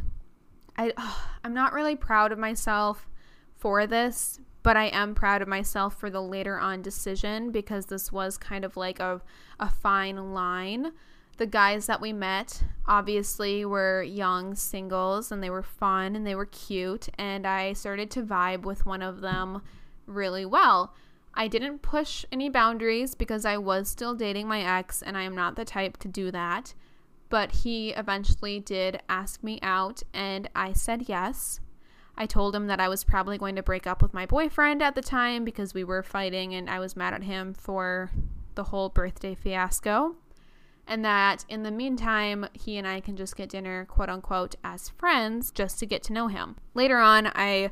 Speaker 1: I oh, I'm not really proud of myself for this, but I am proud of myself for the later on decision because this was kind of like a a fine line. The guys that we met obviously were young singles and they were fun and they were cute and I started to vibe with one of them really well. I didn't push any boundaries because I was still dating my ex and I am not the type to do that. But he eventually did ask me out and I said yes. I told him that I was probably going to break up with my boyfriend at the time because we were fighting and I was mad at him for the whole birthday fiasco. And that in the meantime, he and I can just get dinner, quote unquote, as friends just to get to know him. Later on, I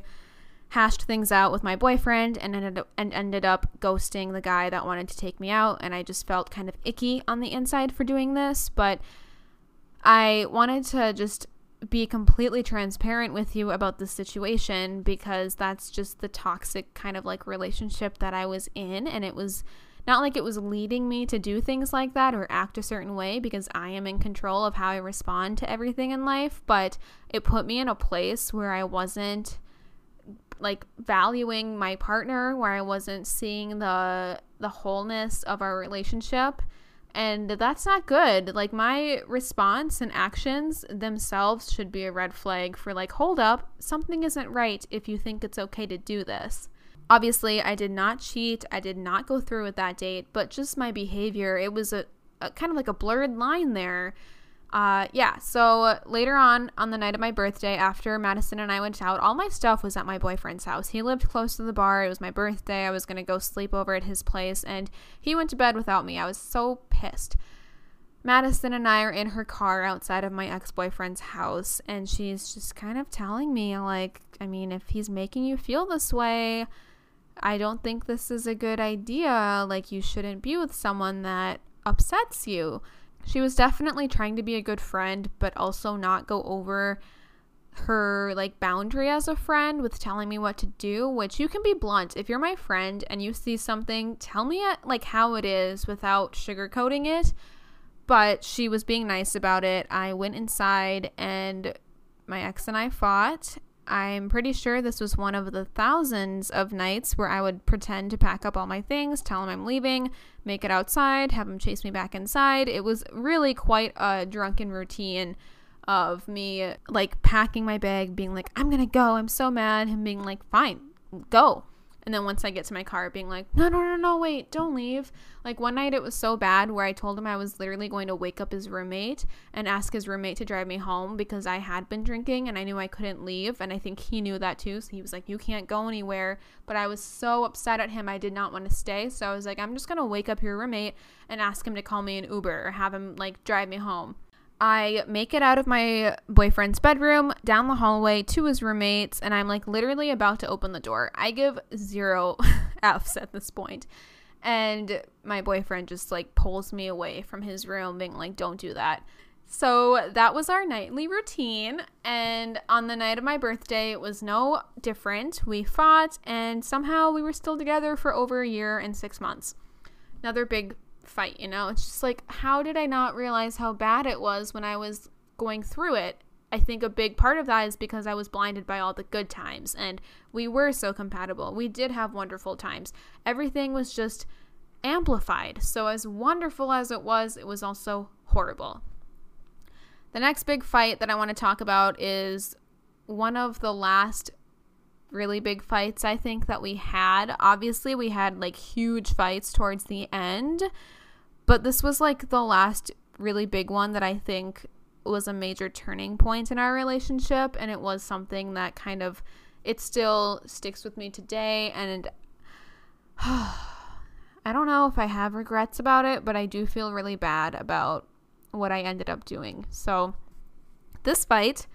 Speaker 1: hashed things out with my boyfriend and ended up, and ended up ghosting the guy that wanted to take me out and I just felt kind of icky on the inside for doing this, but I wanted to just be completely transparent with you about the situation because that's just the toxic kind of like relationship that I was in and it was not like it was leading me to do things like that or act a certain way because I am in control of how I respond to everything in life, but it put me in a place where I wasn't like valuing my partner where I wasn't seeing the the wholeness of our relationship and that's not good. Like my response and actions themselves should be a red flag for like hold up, something isn't right if you think it's okay to do this. Obviously, I did not cheat. I did not go through with that date, but just my behavior, it was a, a kind of like a blurred line there uh, yeah, so later on, on the night of my birthday, after Madison and I went out, all my stuff was at my boyfriend's house. He lived close to the bar. It was my birthday. I was going to go sleep over at his place, and he went to bed without me. I was so pissed. Madison and I are in her car outside of my ex boyfriend's house, and she's just kind of telling me, like, I mean, if he's making you feel this way, I don't think this is a good idea. Like, you shouldn't be with someone that upsets you she was definitely trying to be a good friend, but also not go over her like boundary as a friend with telling me what to do, which you can be blunt. If you're my friend and you see something, tell me it, like how it is without sugarcoating it. But she was being nice about it. I went inside and my ex and I fought I'm pretty sure this was one of the thousands of nights where I would pretend to pack up all my things, tell him I'm leaving, make it outside, have him chase me back inside. It was really quite a drunken routine of me like packing my bag, being like, I'm gonna go, I'm so mad, him being like, fine, go. And then once I get to my car, being like, no, no, no, no, wait, don't leave. Like one night it was so bad where I told him I was literally going to wake up his roommate and ask his roommate to drive me home because I had been drinking and I knew I couldn't leave. And I think he knew that too. So he was like, you can't go anywhere. But I was so upset at him, I did not want to stay. So I was like, I'm just going to wake up your roommate and ask him to call me an Uber or have him like drive me home. I make it out of my boyfriend's bedroom, down the hallway to his roommates, and I'm like literally about to open the door. I give zero (laughs) F's at this point. And my boyfriend just like pulls me away from his room, being like, don't do that. So that was our nightly routine. And on the night of my birthday, it was no different. We fought, and somehow we were still together for over a year and six months. Another big fight, you know? It's just like, how did I not realize how bad it was when I was going through it? I think a big part of that is because I was blinded by all the good times and we were so compatible. We did have wonderful times. Everything was just amplified. So, as wonderful as it was, it was also horrible. The next big fight that I want to talk about is one of the last really big fights I think that we had. Obviously, we had like huge fights towards the end, but this was like the last really big one that I think was a major turning point in our relationship and it was something that kind of it still sticks with me today and (sighs) I don't know if I have regrets about it, but I do feel really bad about what I ended up doing. So, this fight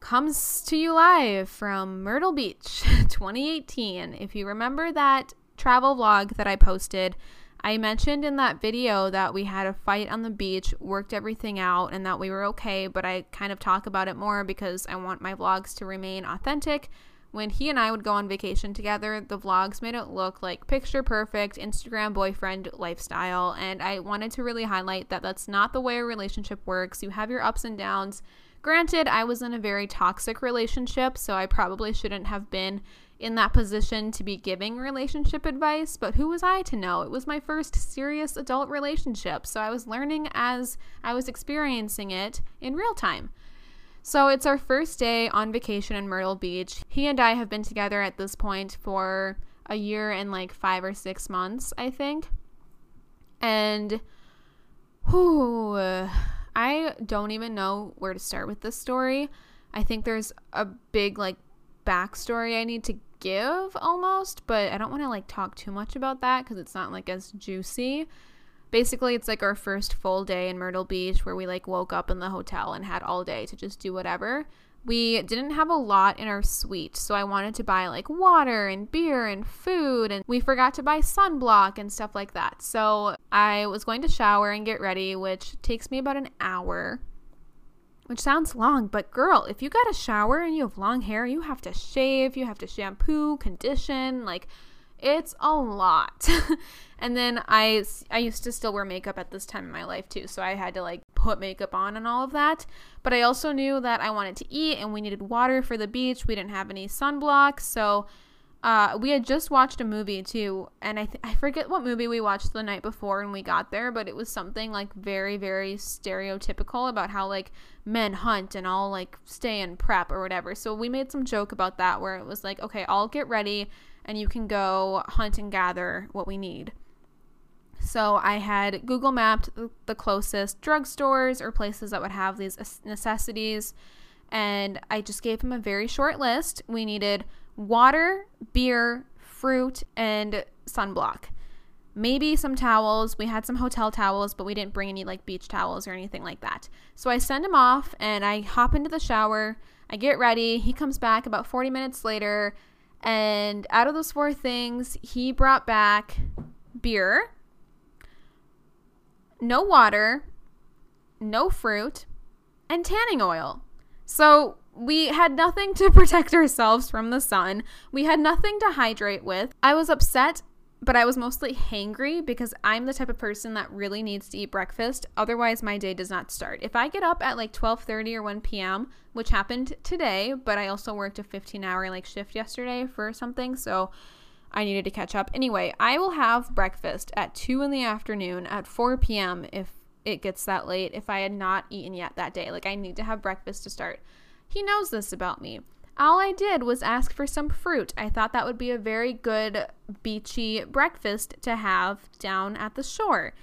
Speaker 1: comes to you live from Myrtle Beach (laughs) 2018. If you remember that travel vlog that I posted, I mentioned in that video that we had a fight on the beach, worked everything out, and that we were okay, but I kind of talk about it more because I want my vlogs to remain authentic when he and I would go on vacation together, the vlogs made it look like picture perfect Instagram boyfriend lifestyle. And I wanted to really highlight that that's not the way a relationship works. You have your ups and downs. Granted, I was in a very toxic relationship, so I probably shouldn't have been in that position to be giving relationship advice, but who was I to know? It was my first serious adult relationship, so I was learning as I was experiencing it in real time. So it's our first day on vacation in Myrtle Beach. He and I have been together at this point for a year and like five or six months, I think. And whew, I don't even know where to start with this story. I think there's a big like backstory I need to give almost, but I don't want to like talk too much about that because it's not like as juicy basically it's like our first full day in Myrtle Beach where we like woke up in the hotel and had all day to just do whatever. We didn't have a lot in our suite, so I wanted to buy like water and beer and food, and we forgot to buy sunblock and stuff like that. So I was going to shower and get ready, which takes me about an hour, which sounds long, but girl, if you got a shower and you have long hair, you have to shave, you have to shampoo, condition, like it's a lot. (laughs) and then I I used to still wear makeup at this time in my life too, so I had to like put makeup on and all of that. But I also knew that I wanted to eat and we needed water for the beach. We didn't have any sunblock, so uh, we had just watched a movie too, and I th- I forget what movie we watched the night before when we got there, but it was something like very very stereotypical about how like men hunt and all like stay in prep or whatever. So we made some joke about that where it was like, okay, I'll get ready and you can go hunt and gather what we need. So I had Google mapped the closest drugstores or places that would have these necessities, and I just gave him a very short list. We needed water, beer, fruit, and sunblock. Maybe some towels. We had some hotel towels, but we didn't bring any like beach towels or anything like that. So I send him off and I hop into the shower. I get ready. He comes back about 40 minutes later and out of those four things, he brought back beer, no water, no fruit, and tanning oil. So we had nothing to (laughs) protect ourselves from the sun. We had nothing to hydrate with. I was upset but I was mostly hangry because I'm the type of person that really needs to eat breakfast. Otherwise, my day does not start. If I get up at like 12:30 or 1 p.m., which happened today, but I also worked a 15-hour like shift yesterday for something, so I needed to catch up. Anyway, I will have breakfast at 2 in the afternoon at 4 p.m. if it gets that late if I had not eaten yet that day. Like I need to have breakfast to start. He knows this about me. All I did was ask for some fruit. I thought that would be a very good beachy breakfast to have down at the shore.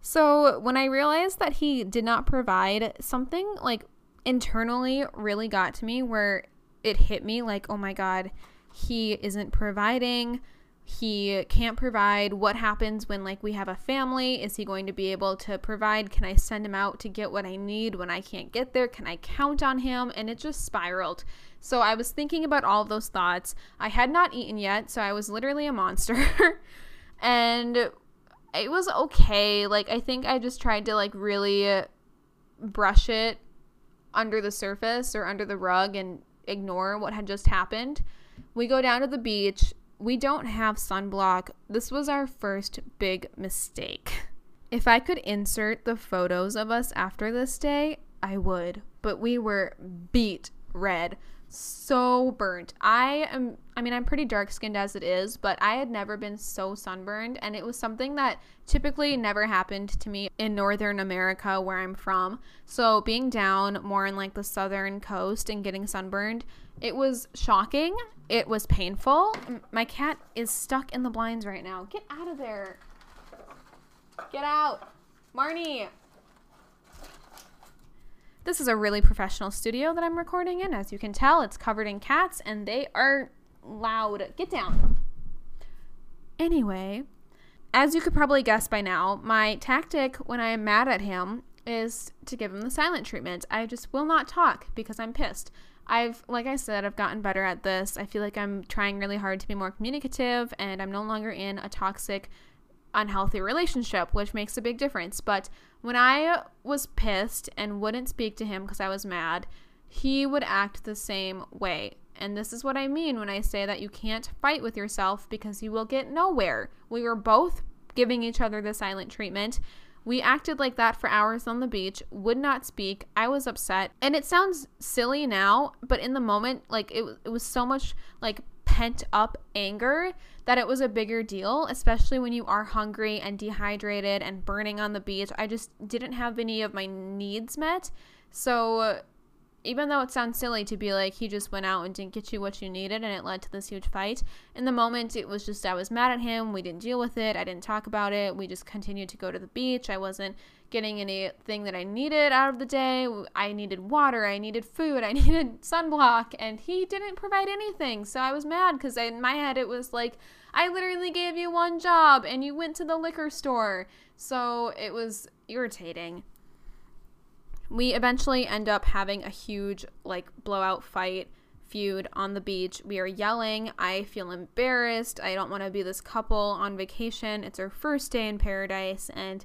Speaker 1: So when I realized that he did not provide something like internally really got to me where it hit me like, oh my God, he isn't providing he can't provide what happens when like we have a family. Is he going to be able to provide? Can i send him out to get what i need when i can't get there? Can i count on him? And it just spiraled. So i was thinking about all those thoughts. I had not eaten yet so i was literally a monster. (laughs) And it was okay. Like i think i just tried to like really brush it under the surface or under the rug and ignore what had just happened. We go down to the beach we don't have sunblock. This was our first big mistake. If I could insert the photos of us after this day, I would. But we were beet red so burnt. I am I mean I'm pretty dark skinned as it is, but I had never been so sunburned and it was something that typically never happened to me in northern America where I'm from. So being down more in like the southern coast and getting sunburned, it was shocking. It was painful. My cat is stuck in the blinds right now. Get out of there. Get out. Marnie. This is a really professional studio that I'm recording in. As you can tell, it's covered in cats and they are loud. Get down. Anyway, as you could probably guess by now, my tactic when I am mad at him is to give him the silent treatment. I just will not talk because I'm pissed. I've, like I said, I've gotten better at this. I feel like I'm trying really hard to be more communicative and I'm no longer in a toxic unhealthy relationship, which makes a big difference. But when I was pissed and wouldn't speak to him because I was mad, he would act the same way. And this is what I mean when I say that you can't fight with yourself because you will get nowhere. We were both giving each other the silent treatment. We acted like that for hours on the beach, would not speak. I was upset. And it sounds silly now, but in the moment, like it, it was so much like pent up anger that it was a bigger deal, especially when you are hungry and dehydrated and burning on the beach. I just didn't have any of my needs met. So even though it sounds silly to be like he just went out and didn't get you what you needed and it led to this huge fight in the moment it was just i was mad at him we didn't deal with it i didn't talk about it we just continued to go to the beach i wasn't getting anything that i needed out of the day i needed water i needed food i (laughs) needed sunblock and he didn't provide anything so i was mad because in my head it was like i literally gave you one job and you went to the liquor store so it was irritating we eventually end up having a huge like blowout fight feud on the beach. We are yelling. I feel embarrassed. I don't want to be this couple on vacation. It's our first day in paradise and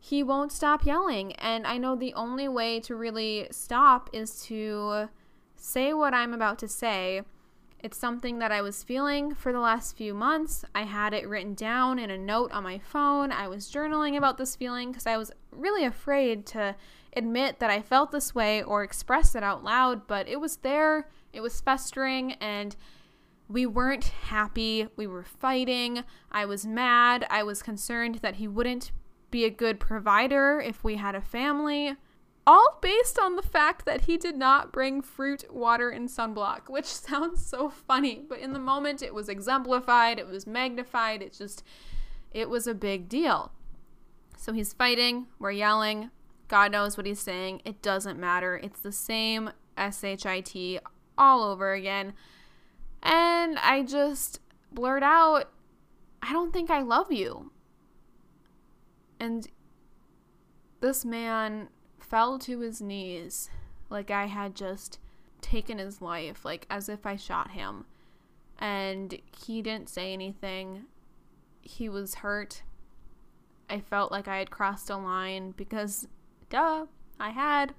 Speaker 1: he won't stop yelling. And I know the only way to really stop is to say what I'm about to say. It's something that I was feeling for the last few months. I had it written down in a note on my phone. I was journaling about this feeling because I was really afraid to admit that I felt this way or express it out loud, but it was there, it was festering, and we weren't happy. We were fighting. I was mad. I was concerned that he wouldn't be a good provider if we had a family. All based on the fact that he did not bring fruit, water, and sunblock, (laughs) which sounds so funny, but in the moment it was exemplified, it was magnified, it just, it was a big deal. So he's fighting, we're yelling, God knows what he's saying. It doesn't matter. It's the same SHIT all over again. And I just blurt out, I don't think I love you. And this man fell to his knees like I had just taken his life, like as if I shot him. And he didn't say anything. He was hurt. I felt like I had crossed a line because Duh, I had.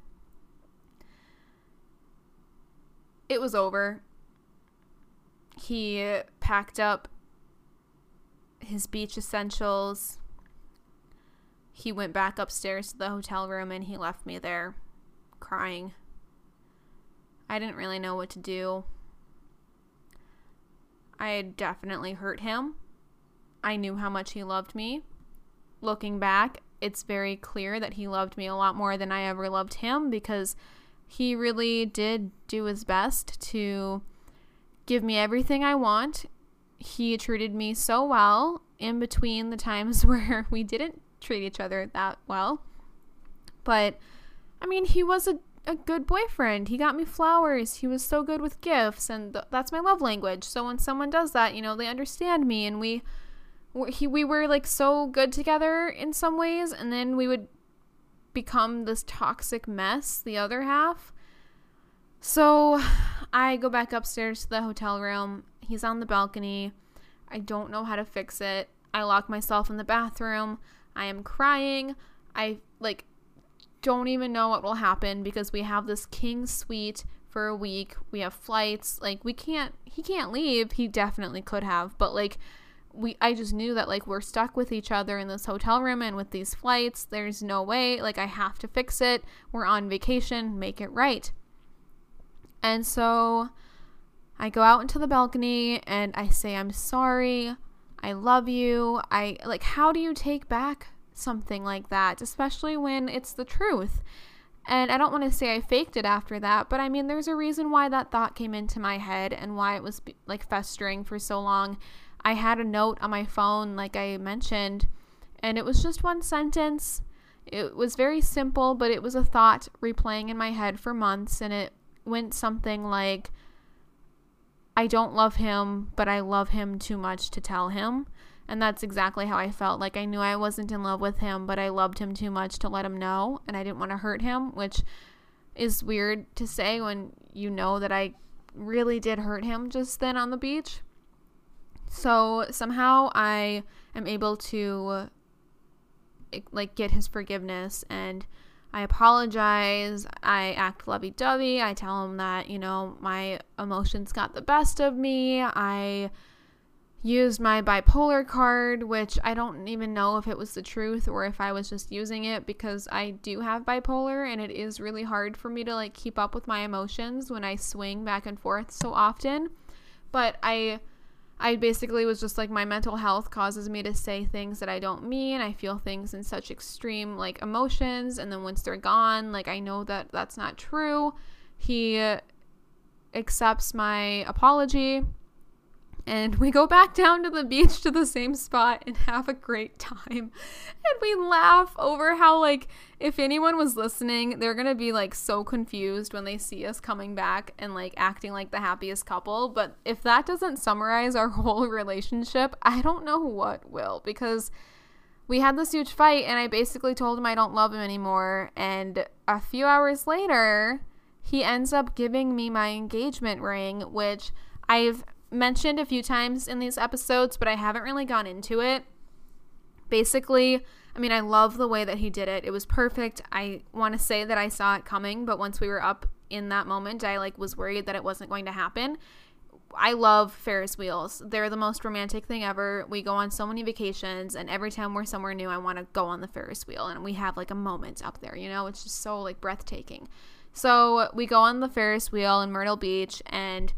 Speaker 1: It was over. He packed up his beach essentials. He went back upstairs to the hotel room and he left me there crying. I didn't really know what to do. I had definitely hurt him. I knew how much he loved me. Looking back, it's very clear that he loved me a lot more than I ever loved him because he really did do his best to give me everything I want. He treated me so well in between the times (laughs) where we didn't treat each other that well. But I mean, he was a, a good boyfriend. He got me flowers. He was so good with gifts, and th- that's my love language. So when someone does that, you know, they understand me and we he we were like so good together in some ways and then we would become this toxic mess the other half so i go back upstairs to the hotel room he's on the balcony i don't know how to fix it i lock myself in the bathroom i am crying i like don't even know what will happen because we have this king suite for a week. We have flights. Like we can't he can't leave. He definitely could have, but like we I just knew that like we're stuck with each other in this hotel room and with these flights. There's no way. Like I have to fix it. We're on vacation. Make it right. And so I go out into the balcony and I say I'm sorry. I love you. I like how do you take back something like that, especially when it's the truth? And I don't want to say I faked it after that, but I mean, there's a reason why that thought came into my head and why it was like festering for so long. I had a note on my phone, like I mentioned, and it was just one sentence. It was very simple, but it was a thought replaying in my head for months, and it went something like, I don't love him, but I love him too much to tell him. And that's exactly how I felt. Like I knew I wasn't in love with him, but I loved him too much to let him know. And I didn't want to hurt him, which is weird to say when you know that I really did hurt him just then on the beach. So somehow I am able to like get his forgiveness and I apologize. I act lovey dovey. I tell him that, you know, my emotions got the best of me. I used my bipolar card, which I don't even know if it was the truth or if I was just using it because I do have bipolar and it is really hard for me to like keep up with my emotions when I swing back and forth so often. But I I basically was just like my mental health causes me to say things that I don't mean. I feel things in such extreme like emotions and then once they're gone, like I know that that's not true. He accepts my apology and we go back down to the beach to the same spot and have a great time. And we laugh over how, like, if anyone was listening, they're gonna be like so confused when they see us coming back and like acting like the happiest couple. But if that doesn't summarize our (laughs) whole relationship, I don't know what will because we had this huge fight and I basically told him I don't love him anymore. And a few hours later, he ends up giving me my engagement ring, which I've mentioned a few times in these episodes, but I haven't really gone into it. Basically, I mean, I love the way that he did it. It was perfect. I want to say that I saw it coming, but once we were up in that moment, I like was worried that it wasn't going to happen. I love Ferris wheels. They're the most romantic thing ever. We go on so many vacations, and every time we're somewhere new, I want to go on the Ferris wheel, and we have like a moment up there, you know? It's just so like breathtaking. So we go on the Ferris wheel in Myrtle Beach, and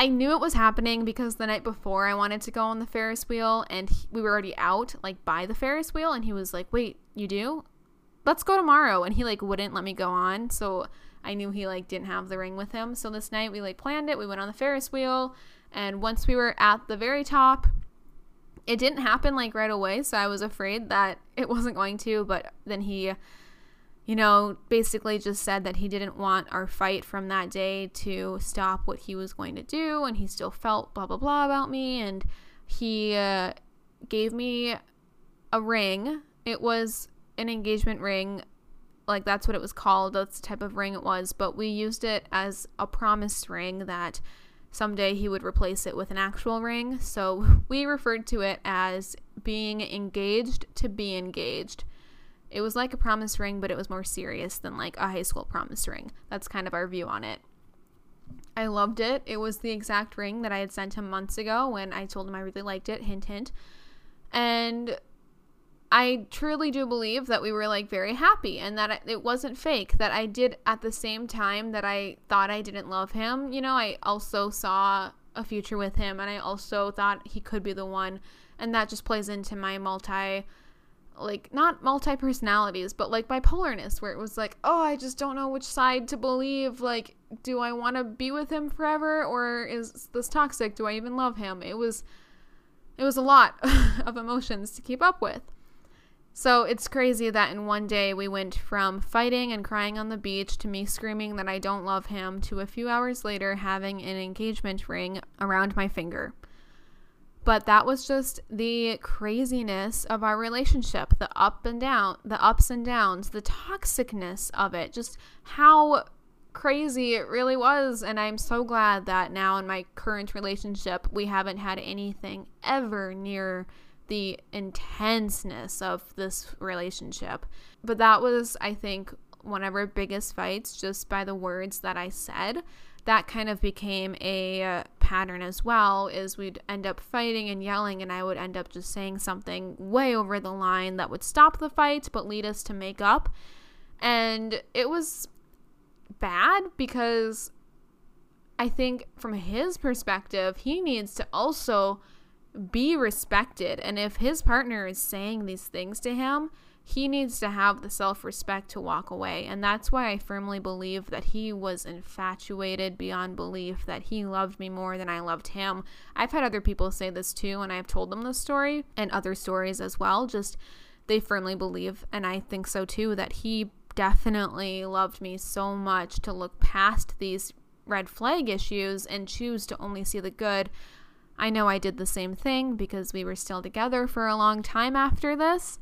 Speaker 1: I knew it was happening because the night before I wanted to go on the Ferris wheel and he, we were already out like by the Ferris wheel and he was like, "Wait, you do? Let's go tomorrow." And he like wouldn't let me go on. So I knew he like didn't have the ring with him. So this night we like planned it. We went on the Ferris wheel and once we were at the very top, it didn't happen like right away, so I was afraid that it (laughs) wasn't going to, but then he you know, basically just said that he didn't want our fight from that day to stop what he was going to do, and he still felt blah blah blah about me, and he uh, gave me a ring. It was an engagement ring, like that's what it was called. That's the type of ring it was, but we used it as a promise ring that someday he would replace it with an actual ring. So (laughs) we referred to it as being engaged to be engaged. It was like a promise ring, but it was more serious than like a high school promise ring. That's kind of our view on it. I loved it. It was the exact ring that I had sent him months ago when I told him I really liked it. Hint, hint. And I truly do believe that we were like very happy and that it wasn't fake. That I did at the same time that I thought I didn't love him. You know, I also saw a future with him and I also thought he could be the one. And that just plays into my multi like not multi personalities, but like bipolarness, where it was like, oh, I just don't know which side to believe. Like, do I want to be with him forever, or is this toxic? Do I even love him? It was, it was a lot (laughs) of emotions to keep up with. So it's crazy that in one day we went from fighting and crying on the beach to me screaming that I don't love him to a few hours later having an engagement ring around my finger. But that was just the craziness of our relationship, the up and down, the ups and downs, the toxicness of it, just how crazy it really was. And I'm so glad that now in my current relationship, we haven't had anything ever near the intenseness of this relationship. But that was, I think, one of our biggest fights just by the words that I said. That kind of became a uh, pattern as well is we'd end up fighting and yelling and I would end up just saying something way over the line that would stop the fight but lead us to make up. And it was bad because I think from his perspective, he needs to also be respected. And if his partner is saying these things to him, he needs to have the self respect to walk away. And that's why I firmly believe that he was infatuated beyond belief, that he loved me more than I loved him. I've had other people say this too, and I've told them this story and other stories as well. Just they firmly believe, and I think so too, that he definitely loved me so much to look past these red flag issues and choose to only see the good. I know I did the same thing because we were still together for a long time after this.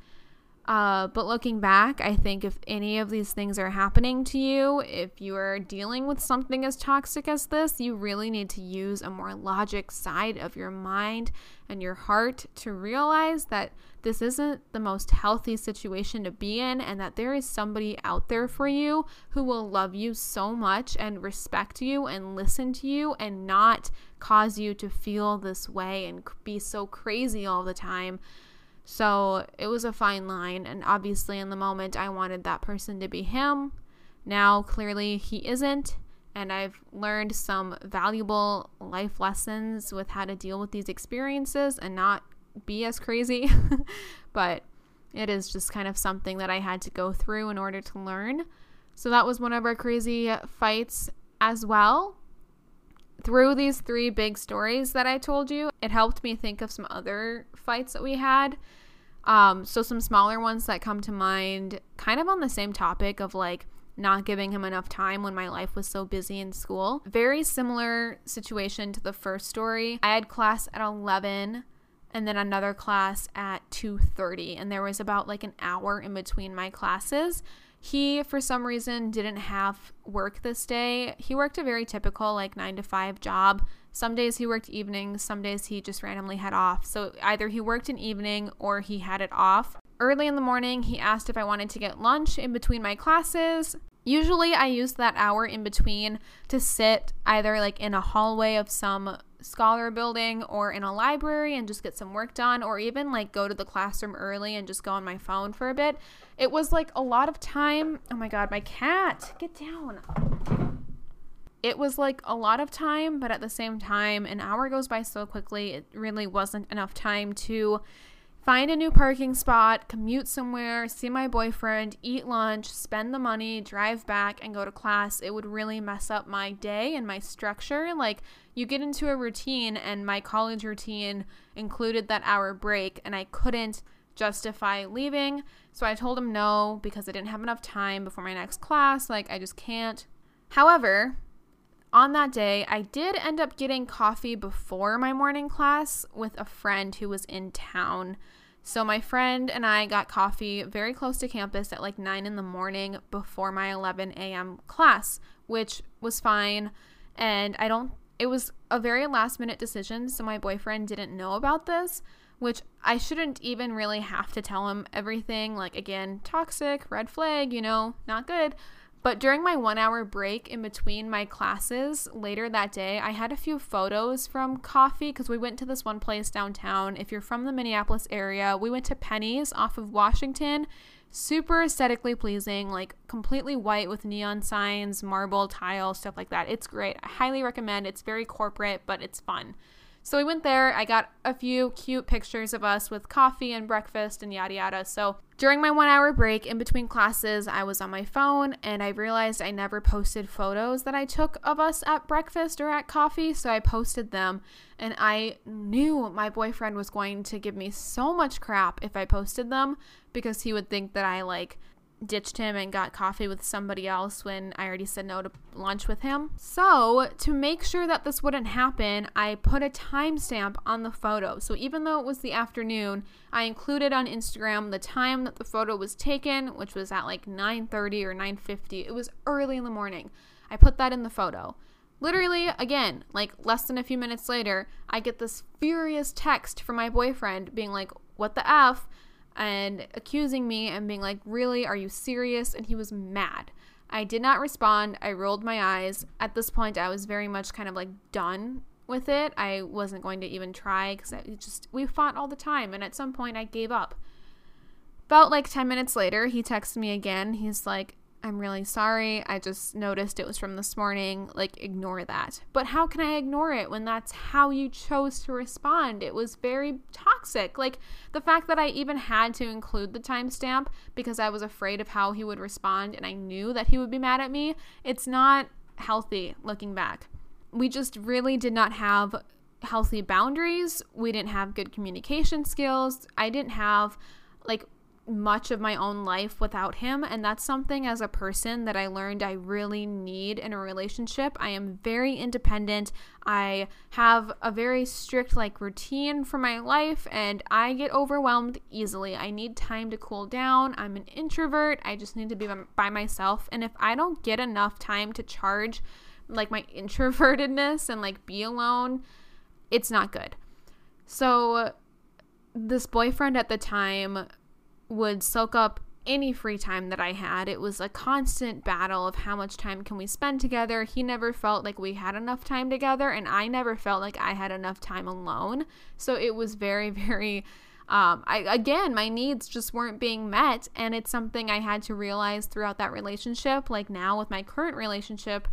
Speaker 1: Uh, but looking back, I think if any of these things are happening to you, if you are dealing with something as toxic as this, you really need to use a more logic side of your mind and your heart to realize that this isn't the most healthy situation to be in and that there is somebody out there for you who will love you so much and respect you and listen to you and not cause you to feel this way and be so crazy all the time so it was a fine line. And obviously, in the moment, I wanted that person to be him. Now, clearly, he isn't. And I've learned some valuable life lessons with how to deal with these experiences and not be as crazy. (laughs) but it is just kind of something that I had to go through in order to learn. So that was one of our crazy fights as well. Through these three big stories that I told you, it helped me think of some other fights that we had. Um, so some smaller ones that come to mind, kind of on the same topic of like not giving him enough time when my life was so busy in school. Very similar situation to the first story. I had class at 11 and then another class at 2:30 and there was about like an hour in between my classes. He for some reason didn't have work this day. He worked a very typical like 9 to 5 job some days he worked evenings, some days he just randomly had off. So either he worked an evening or he had it off. Early in the morning, he asked if I wanted to get lunch in between my classes. Usually, I use that hour in between to sit either like in a hallway of some scholar building or in a library and just get some work done, or even like go to the classroom early and just go on my phone for a bit. It was like a lot of time. Oh my god, my cat, get down it was like a lot of time, but at the same time, an hour goes by so quickly, it really wasn't enough time to find a new parking spot, commute somewhere, see my boyfriend, eat lunch, spend the money, drive back, and go to class. It would really mess up my day and my structure. Like, you get into a routine, and my college routine included that hour break, and I couldn't justify leaving. So I told him no because I didn't have enough time before my next class. Like, I just can't. However, on that day, I did end up getting coffee before my morning class with a friend who was in town. So my friend and I got coffee very close to campus at like 9 in the morning before my 11 a.m. class, which was fine. And I don't, it was a very last minute decision. So my boyfriend didn't know about this, which I shouldn't even really have to tell him everything. Like, again, toxic, red flag, you know, not good. But during my one hour break in between my classes later that day, I had a few photos from coffee because we went to this one place downtown. If you're from the Minneapolis area, we went to Penny's off of Washington. Super aesthetically pleasing, like completely white with neon signs, marble tile, stuff like that. It's great. I highly recommend. It's very corporate, but it's fun. So we went there. I got a few cute pictures of us with coffee and breakfast and yada yada. So during my one hour break in between classes, I was on my phone and I realized I never posted photos that I took of us at breakfast or at coffee. So I posted them and I knew my boyfriend was going to give me so much crap if I posted them because he would think that I like ditched him and got coffee with somebody else when I already said no to lunch with him. So, to make sure that this wouldn't happen, I put a timestamp on the photo. So, even though it was the afternoon, I included on Instagram the time that the photo was taken, which was at like 9:30 or 9:50. It was early in the morning. I put that in the photo. Literally, again, like less than a few minutes later, I get this furious text from my boyfriend being like, "What the f?" And accusing me and being like, Really? Are you serious? And he was mad. I did not respond. I rolled my eyes. At this point, I was very much kind of like done with it. I wasn't going to even try because it just, we fought all the time. And at some point, I gave up. About like 10 minutes later, he texted me again. He's like, I'm really sorry. I just noticed it was from this morning. Like, ignore that. But how can I ignore it when that's how you chose to respond? It was very toxic. Like, the fact that I even had to include the timestamp because I was afraid of how he would respond and I knew that he would be mad at me, it's not healthy looking back. We just really did not have healthy boundaries. We didn't have good communication skills. I didn't have like much of my own life without him. And that's something as a person that I learned I really need in a relationship. I am very independent. I have a very strict, like, routine for my life, and I get overwhelmed easily. I need time to cool down. I'm an introvert. I just need to be by myself. And if I don't get enough time to charge, like, my (laughs) introvertedness and, like, be alone, it's not good. So, this boyfriend at the time would soak up any free time that I had. It was a constant battle of how much time can we spend together. He never felt like we had enough time together, and I never felt like I had enough time alone. So it was very, (laughs) very. Um, I again, my needs just weren't being met, and it's something I had to realize throughout that relationship. Like now with my current relationship,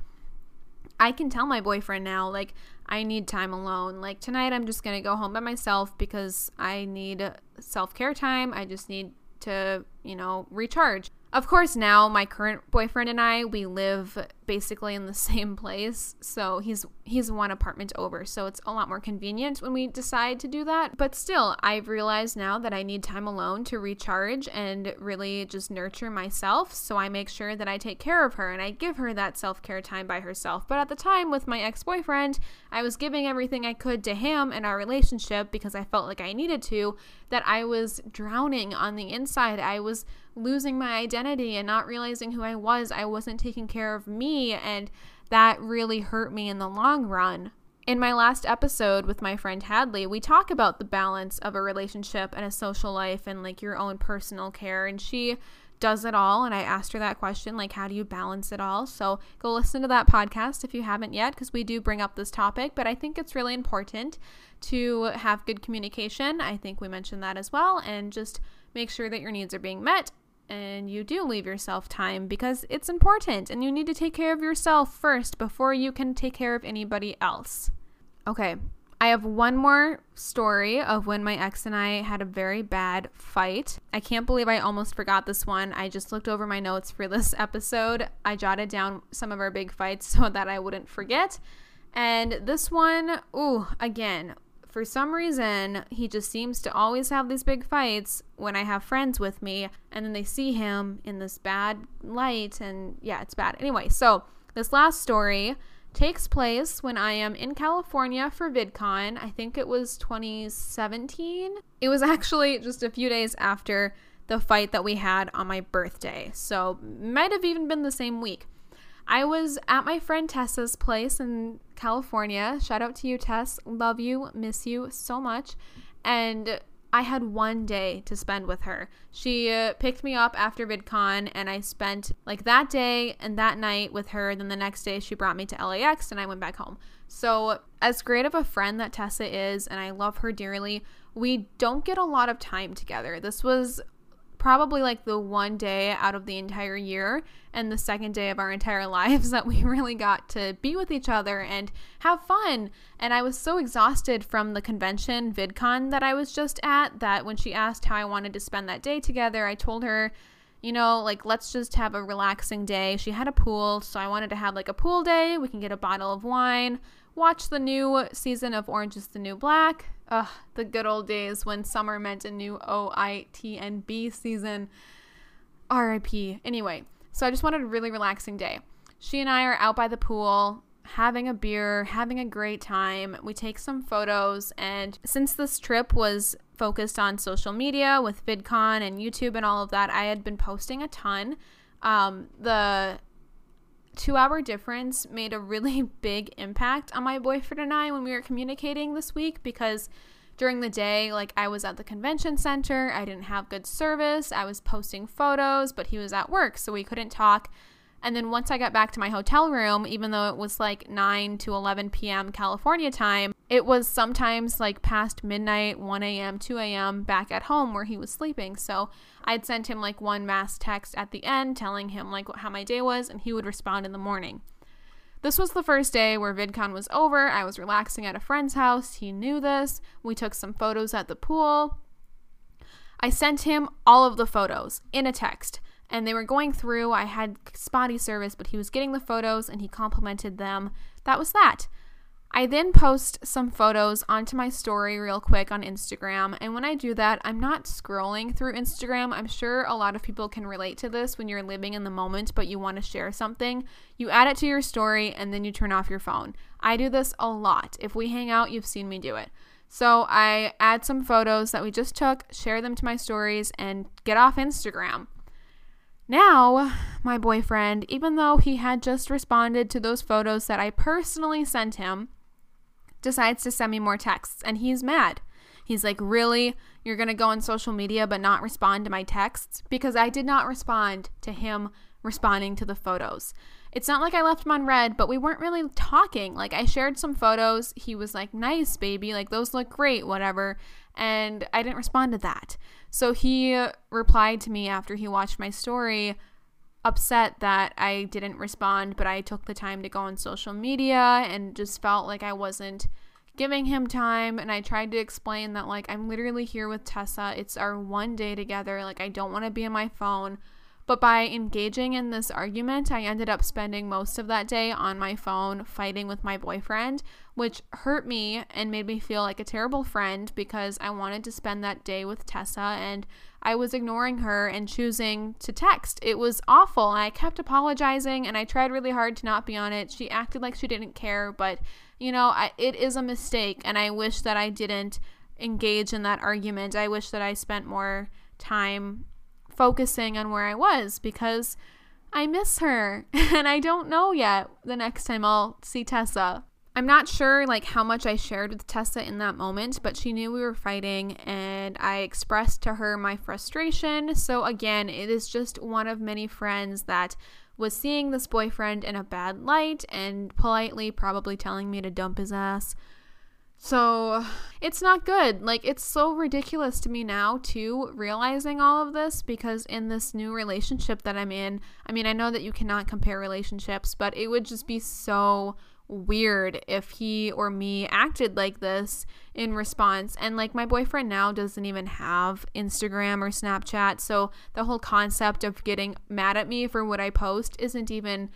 Speaker 1: I can tell my boyfriend now, like, I need time alone. Like, tonight I'm just gonna go home by myself because I need self care time. I just need to, you know, recharge. Of course, now my current boyfriend and I, we live basically in the (laughs) same place. So he's he's one apartment over. So it's a lot more convenient when we decide to do that. But still, I've realized now that I need time alone to recharge and really just nurture myself. So I make sure that I take care of her and I give her that self-care time by herself. But at the time with my ex-boyfriend, I was giving everything I could to him in our relationship because I felt like I needed to, that I was drowning on the inside. I was losing my identity and not realizing who I was. I wasn't taking care of me, and that really hurt me in the long run. In my last episode with my friend Hadley, we talk about the balance of a relationship and a social life and like your own personal care. And she does it all. And I asked her that question, like, how do you balance it all? So go listen to that podcast if you haven't yet, because we do bring up this topic. But I think it's really important to have good communication. I think we mentioned that as well. And just make sure that your needs are being met and you do leave yourself time because it's important and you need to take care of yourself first before you can take care of anybody else. Okay, I have one more story of when my ex and I had a very bad fight. I can't believe I almost forgot this one. I just looked over my notes for this (laughs) episode. I jotted down some of our big fights (laughs) so that I wouldn't forget. And this one, ooh, again, for some reason, he just seems to always have these big fights when I have friends with me, and then they see him in this bad light, and yeah, it's bad. Anyway, so this last story takes place when I am in California for VidCon. I think it was 2017. It was actually just a few days after the fight that we had on my birthday, so might have even been the same week. I was at my friend Tessa's place in California. Shout out to you, Tess. Love you, miss you so much. And I had one day to spend with her. She uh, picked me up after VidCon, and I spent like that day and that night with her. Then the next day, she brought me to LAX, and I went back home. So, as great of a friend that Tessa is, and I love her dearly, we don't get a lot of time together. This was probably like the one day out of the entire year and the second day of our entire (laughs) lives that we really got to be with each other and have fun. And I was so exhausted from the convention VidCon that I was just at that when she asked how I wanted to spend that day together, I told her, you know, like let's just have a relaxing day. She had a pool, so I wanted to have like a pool day. We can get a bottle of wine, watch the new season of Orange is the New Black, Ugh, the good old days when summer meant a new OITNB season. RIP. Anyway, so I just wanted a really relaxing day. She and I are out by the pool, having a beer, having a great time. We take some photos, and since this trip was focused on social media with VidCon and YouTube and all of that, I had been posting a ton. Um, the two hour difference made a really (laughs) big impact on my boyfriend and I when we were communicating this week because during the day, like I was at the convention center, I didn't have good service, I was posting photos, but he was at work, so we couldn't talk. And then once I got back to my hotel room, even though it was like 9 to 11 p.m. California time, it was sometimes like past midnight, 1 a.m., 2 a.m. back at home where he was sleeping. So I'd send him like one mass text at the end telling him like how my day was, and he would respond in the morning. This was the first day where VidCon was over. I was relaxing at a friend's house. He knew this. We took some photos at the pool. I sent him all of the photos in a text and they were going through. I had spotty service, but he was getting the photos and he complimented them. That was that. I then post some photos onto my story real quick on Instagram. And when I do that, I'm not scrolling through Instagram. I'm sure a lot of people can relate to this when you're living in the moment, but you want to share something. You add it to your story and then you turn off your phone. I do this a lot. If we hang out, you've seen me do it. So I add some photos that we just took, share them to my stories, and get off Instagram. Now, my boyfriend, even though he had just responded to those photos that I personally sent him, decides to send me more texts and he's mad. He's like, Really? You're going to go on social media but not respond to my texts? Because I did not respond to him responding to the photos. It's not like I left him on read, but we weren't really talking. Like, I shared some photos. He was like, Nice, baby. Like, those look great, whatever. And I didn't respond to that. So he replied to me after he watched my story, upset that I didn't respond, but I took the time to go on social media and just felt like I wasn't giving him time. And I tried to explain that, like, I'm literally here with Tessa. It's our one day together. Like, I don't want to be on my phone. But by engaging in this argument, I ended up spending most of that day on my phone fighting with my boyfriend, which hurt me and made me feel like a terrible friend because I wanted to spend that day with Tessa and I was ignoring her and choosing to text. It was awful. I kept apologizing and I tried really hard to not be on it. She acted like she didn't care, but you know, I, it is a mistake and I wish that I didn't engage in that argument. I wish that I spent more time focusing on where I was because I miss her (laughs) and I don't know yet the next time I'll see Tessa. I'm not sure like how much I shared with Tessa in that moment, but she knew we were fighting and I expressed to her my frustration. So again, it is just one of many friends that was seeing this boyfriend in a bad light and politely probably telling me to dump his ass. So it's not good. Like, it's so ridiculous to me now, too, realizing all of this because in this new relationship that I'm in, I mean, I know that you cannot compare relationships, but it would just be so weird if he or me acted like this in response. And like, my boyfriend now doesn't even have Instagram or Snapchat. So the whole concept of getting mad at me for what I post isn't even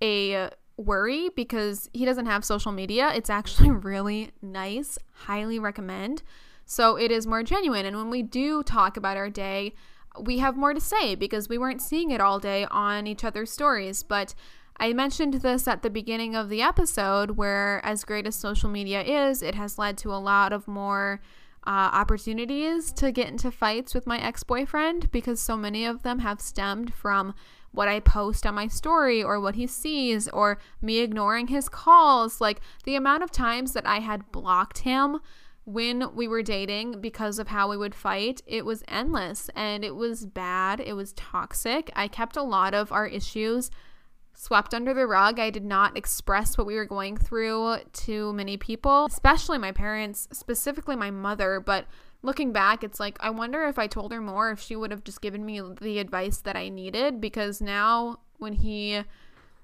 Speaker 1: a worry because he doesn't have social media. It's actually (laughs) really nice. Highly recommend. So it is more genuine. And when we do talk about our day, we have more to say because we weren't seeing it all day on each other's stories. But I mentioned this at the beginning of the episode where, as great as social media is, it has led to a lot of more uh, opportunities to get into fights with my ex boyfriend because so many of them have stemmed from what I post on my story or what he sees or me ignoring his calls. Like the amount of times that I had blocked him when we were dating because of how we would fight, it was endless and it was bad. It was toxic. I kept a lot of our issues swept under the rug. I did not express what we were going through to many people, especially my parents, specifically my mother, but looking back, it's like I wonder if I told her more if she would have just given me the advice that I needed because now when he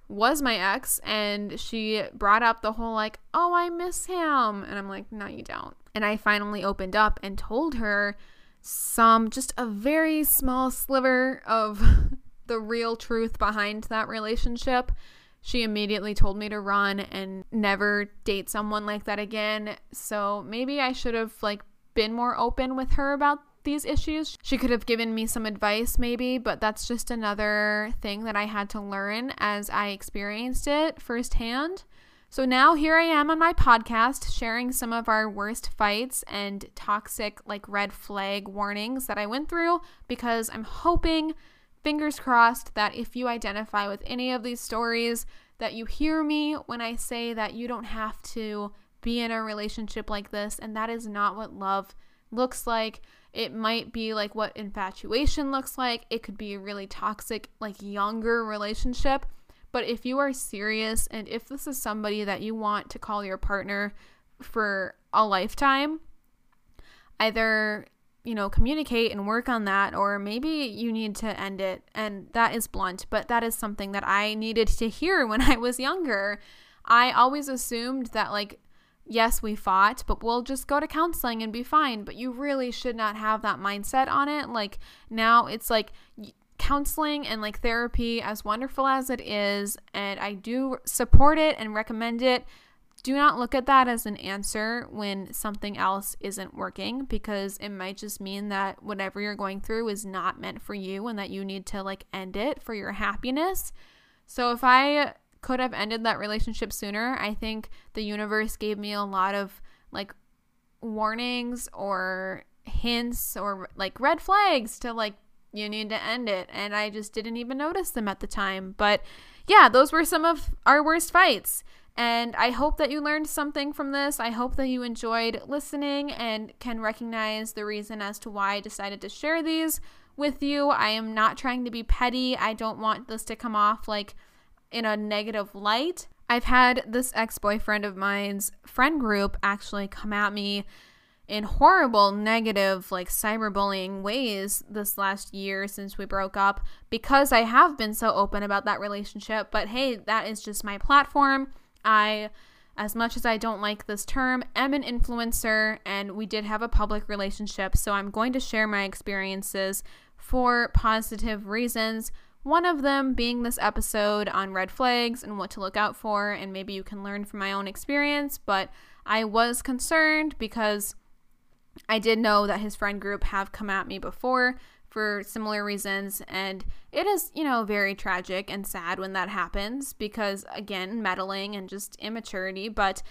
Speaker 1: was my ex and she brought up the whole like, "Oh, I miss him." And I'm like, "No, you don't." And I finally opened up and told her some just a very small sliver of (laughs) the real truth behind that relationship. She immediately told me to run and never date someone like that again. So maybe I should have like been more open with her about these issues. She could have given me some advice, maybe, but that's just another thing that I had to learn as I experienced it firsthand. So now here I am on my podcast sharing some of our worst fights and toxic, like red flag warnings that I went through because I'm hoping, fingers crossed, that if you identify with any of these stories, that you hear me when I say that you don't have to be in a relationship like this, and that is not what love looks like. It might be like what infatuation looks like. It could be a really toxic, like younger relationship. But if you are serious and if this is somebody that you want to call your partner for a lifetime, either, you know, communicate and work on that, or maybe you need to end it. And that is blunt, but that is something that I needed to hear (laughs) when I was younger. I always assumed that, like, yes, we fought, but we'll just go to counseling and be fine. But you really should not have that mindset on it. Like now it's like counseling and like therapy, as wonderful as it is, and I do support it and recommend it. Do not look at that as an answer when something else isn't working because it might just mean that whatever you're going through is not meant for you and that you need to like end it for your happiness. So if I could have ended that relationship sooner. I think the universe gave me a lot of like warnings or hints or like red flags to like you need to end it and I just didn't even notice them at the time. But yeah, those were some of our worst fights. And I hope that you learned something from this. I hope that you enjoyed listening and can recognize the reason as to why I decided to share these with you. I am not trying to be petty. I don't want this to come off like in a negative light. I've had this ex boyfriend of mine's friend group actually come at me in horrible, negative, like cyberbullying ways this last year since we broke up because I have been so open about that relationship. But hey, that is just my platform. I, as much as I don't like this term, am an influencer and we did have a public relationship. So I'm going to share my experiences for positive reasons one of them being this episode on red flags and what to look out for, and maybe you can learn from my own experience. But I was concerned because I did know that his friend group have come at me before for similar reasons, and it is, you know, very tragic and sad when that happens because, again, meddling and just immaturity. But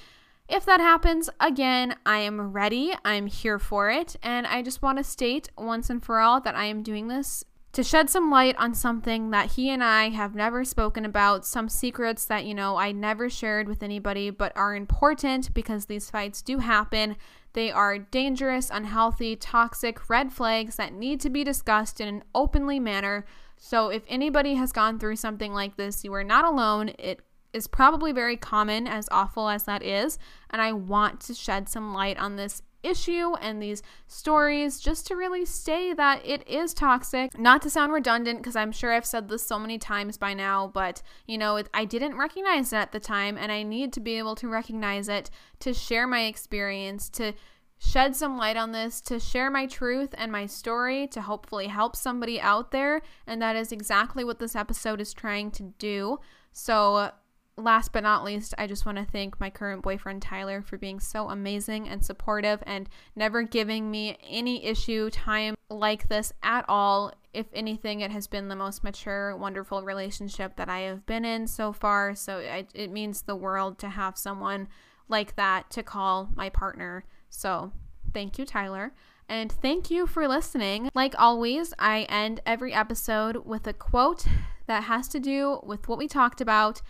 Speaker 1: if that happens again, I am ready. I'm here for it. And I just want to state once and for all that I am doing this to shed some light on something that he and I have never spoken about, some secrets that, you know, I never shared with anybody but are important because these fights do happen. They are dangerous, unhealthy, toxic red flags that need to be discussed in an openly manner. So if anybody has gone through something like this, you are not alone. It is probably very common, as awful as that is. And I want to shed some light on this issue and these stories just to really say that it is toxic. Not to sound redundant, because I'm sure I've said this so many times by now, but you know, it, I didn't recognize it at the time, and I need to be able to recognize it to share my experience, to shed some light on this, to share my truth and my story, to hopefully help somebody out there. And that is exactly what this episode is trying to do. So, last but not least, I just want to thank my current boyfriend Tyler for being so amazing and supportive and never giving me any issue time like this at all. If anything, it has been the most mature, wonderful relationship that I have been in so far. So it, it means the world to have someone like that to call my partner. So thank you, Tyler. And thank you for listening. Like always, I end every episode with a quote that has to do with what we talked about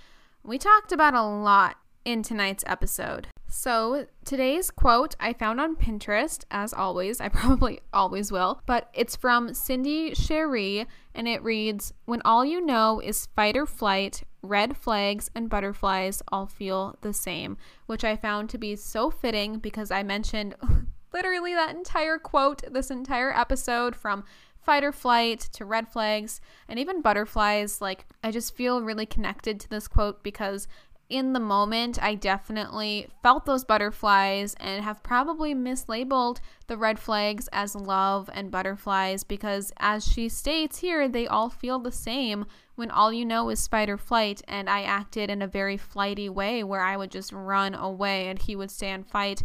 Speaker 1: we talked about a lot in tonight's episode. So, today's quote I found on Pinterest, as always. I (laughs) probably always will, but it's from Cindy Cherie, and it reads When all you know is fight or flight, red flags and butterflies all feel the same, which I found to be so fitting because I mentioned (laughs) literally that entire quote, this entire episode from fight or flight to red flags and even butterflies. Like, I just feel really connected to this quote because in the moment, I definitely felt those butterflies and have probably mislabeled the red flags as love and butterflies because, as she states here, they all feel the same when all you know is fight or flight. And I acted in a very flighty way where I would just run away and he would stay and fight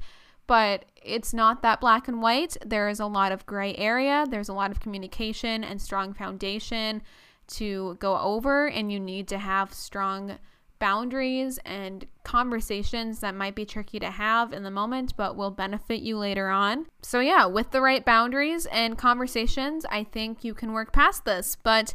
Speaker 1: but it's not that black and white. There is a lot of gray area, there's a lot of communication and strong foundation to go over, and you need to have strong boundaries and conversations that might be tricky to have in the moment but will benefit you later on. So, yeah, with the right boundaries and conversations, I think you can work past this. But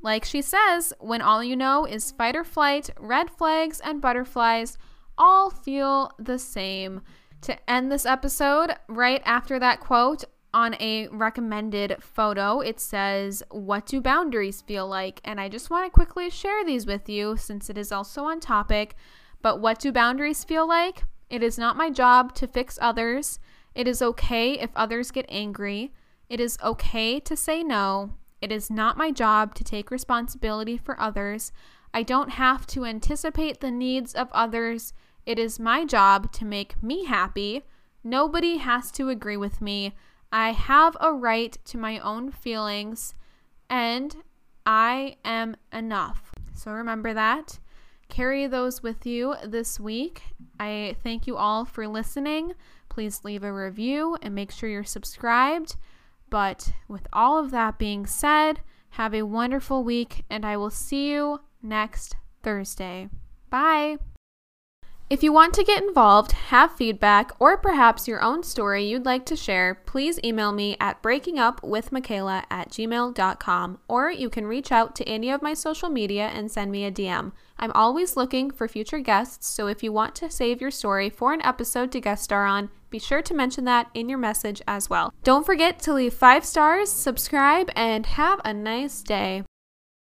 Speaker 1: like she says, when all you know is fight or flight, red flags, and butterflies all feel the same. To end this episode, right after that quote, on a recommended photo, it says, What do boundaries feel like? And I just want to quickly share these with you since it is also on topic. But what do boundaries feel like? It is not my job to fix others. It is okay if others get angry. It is okay to say no. It is not my job to take responsibility for others. I don't have to anticipate the needs of others. It is my job to make me happy. Nobody has to agree with me. I have a right to my own feelings, and I am enough. So remember that. Carry those with you this week. I thank you all for listening. Please leave a review and make sure you're subscribed. But with all of that being said, have a wonderful week, and I will see you next Thursday. Bye. If you want to get involved, have feedback, or perhaps your own story you'd like to share, please email me at breakingupwithmakayla at gmail.com, or you can reach out to any of my social media and send me a DM. I'm always looking for future guests, so if you want to save your story for an episode to guest star on, be sure to mention that in your message as well. Don't forget to leave five stars, subscribe, and have a nice day.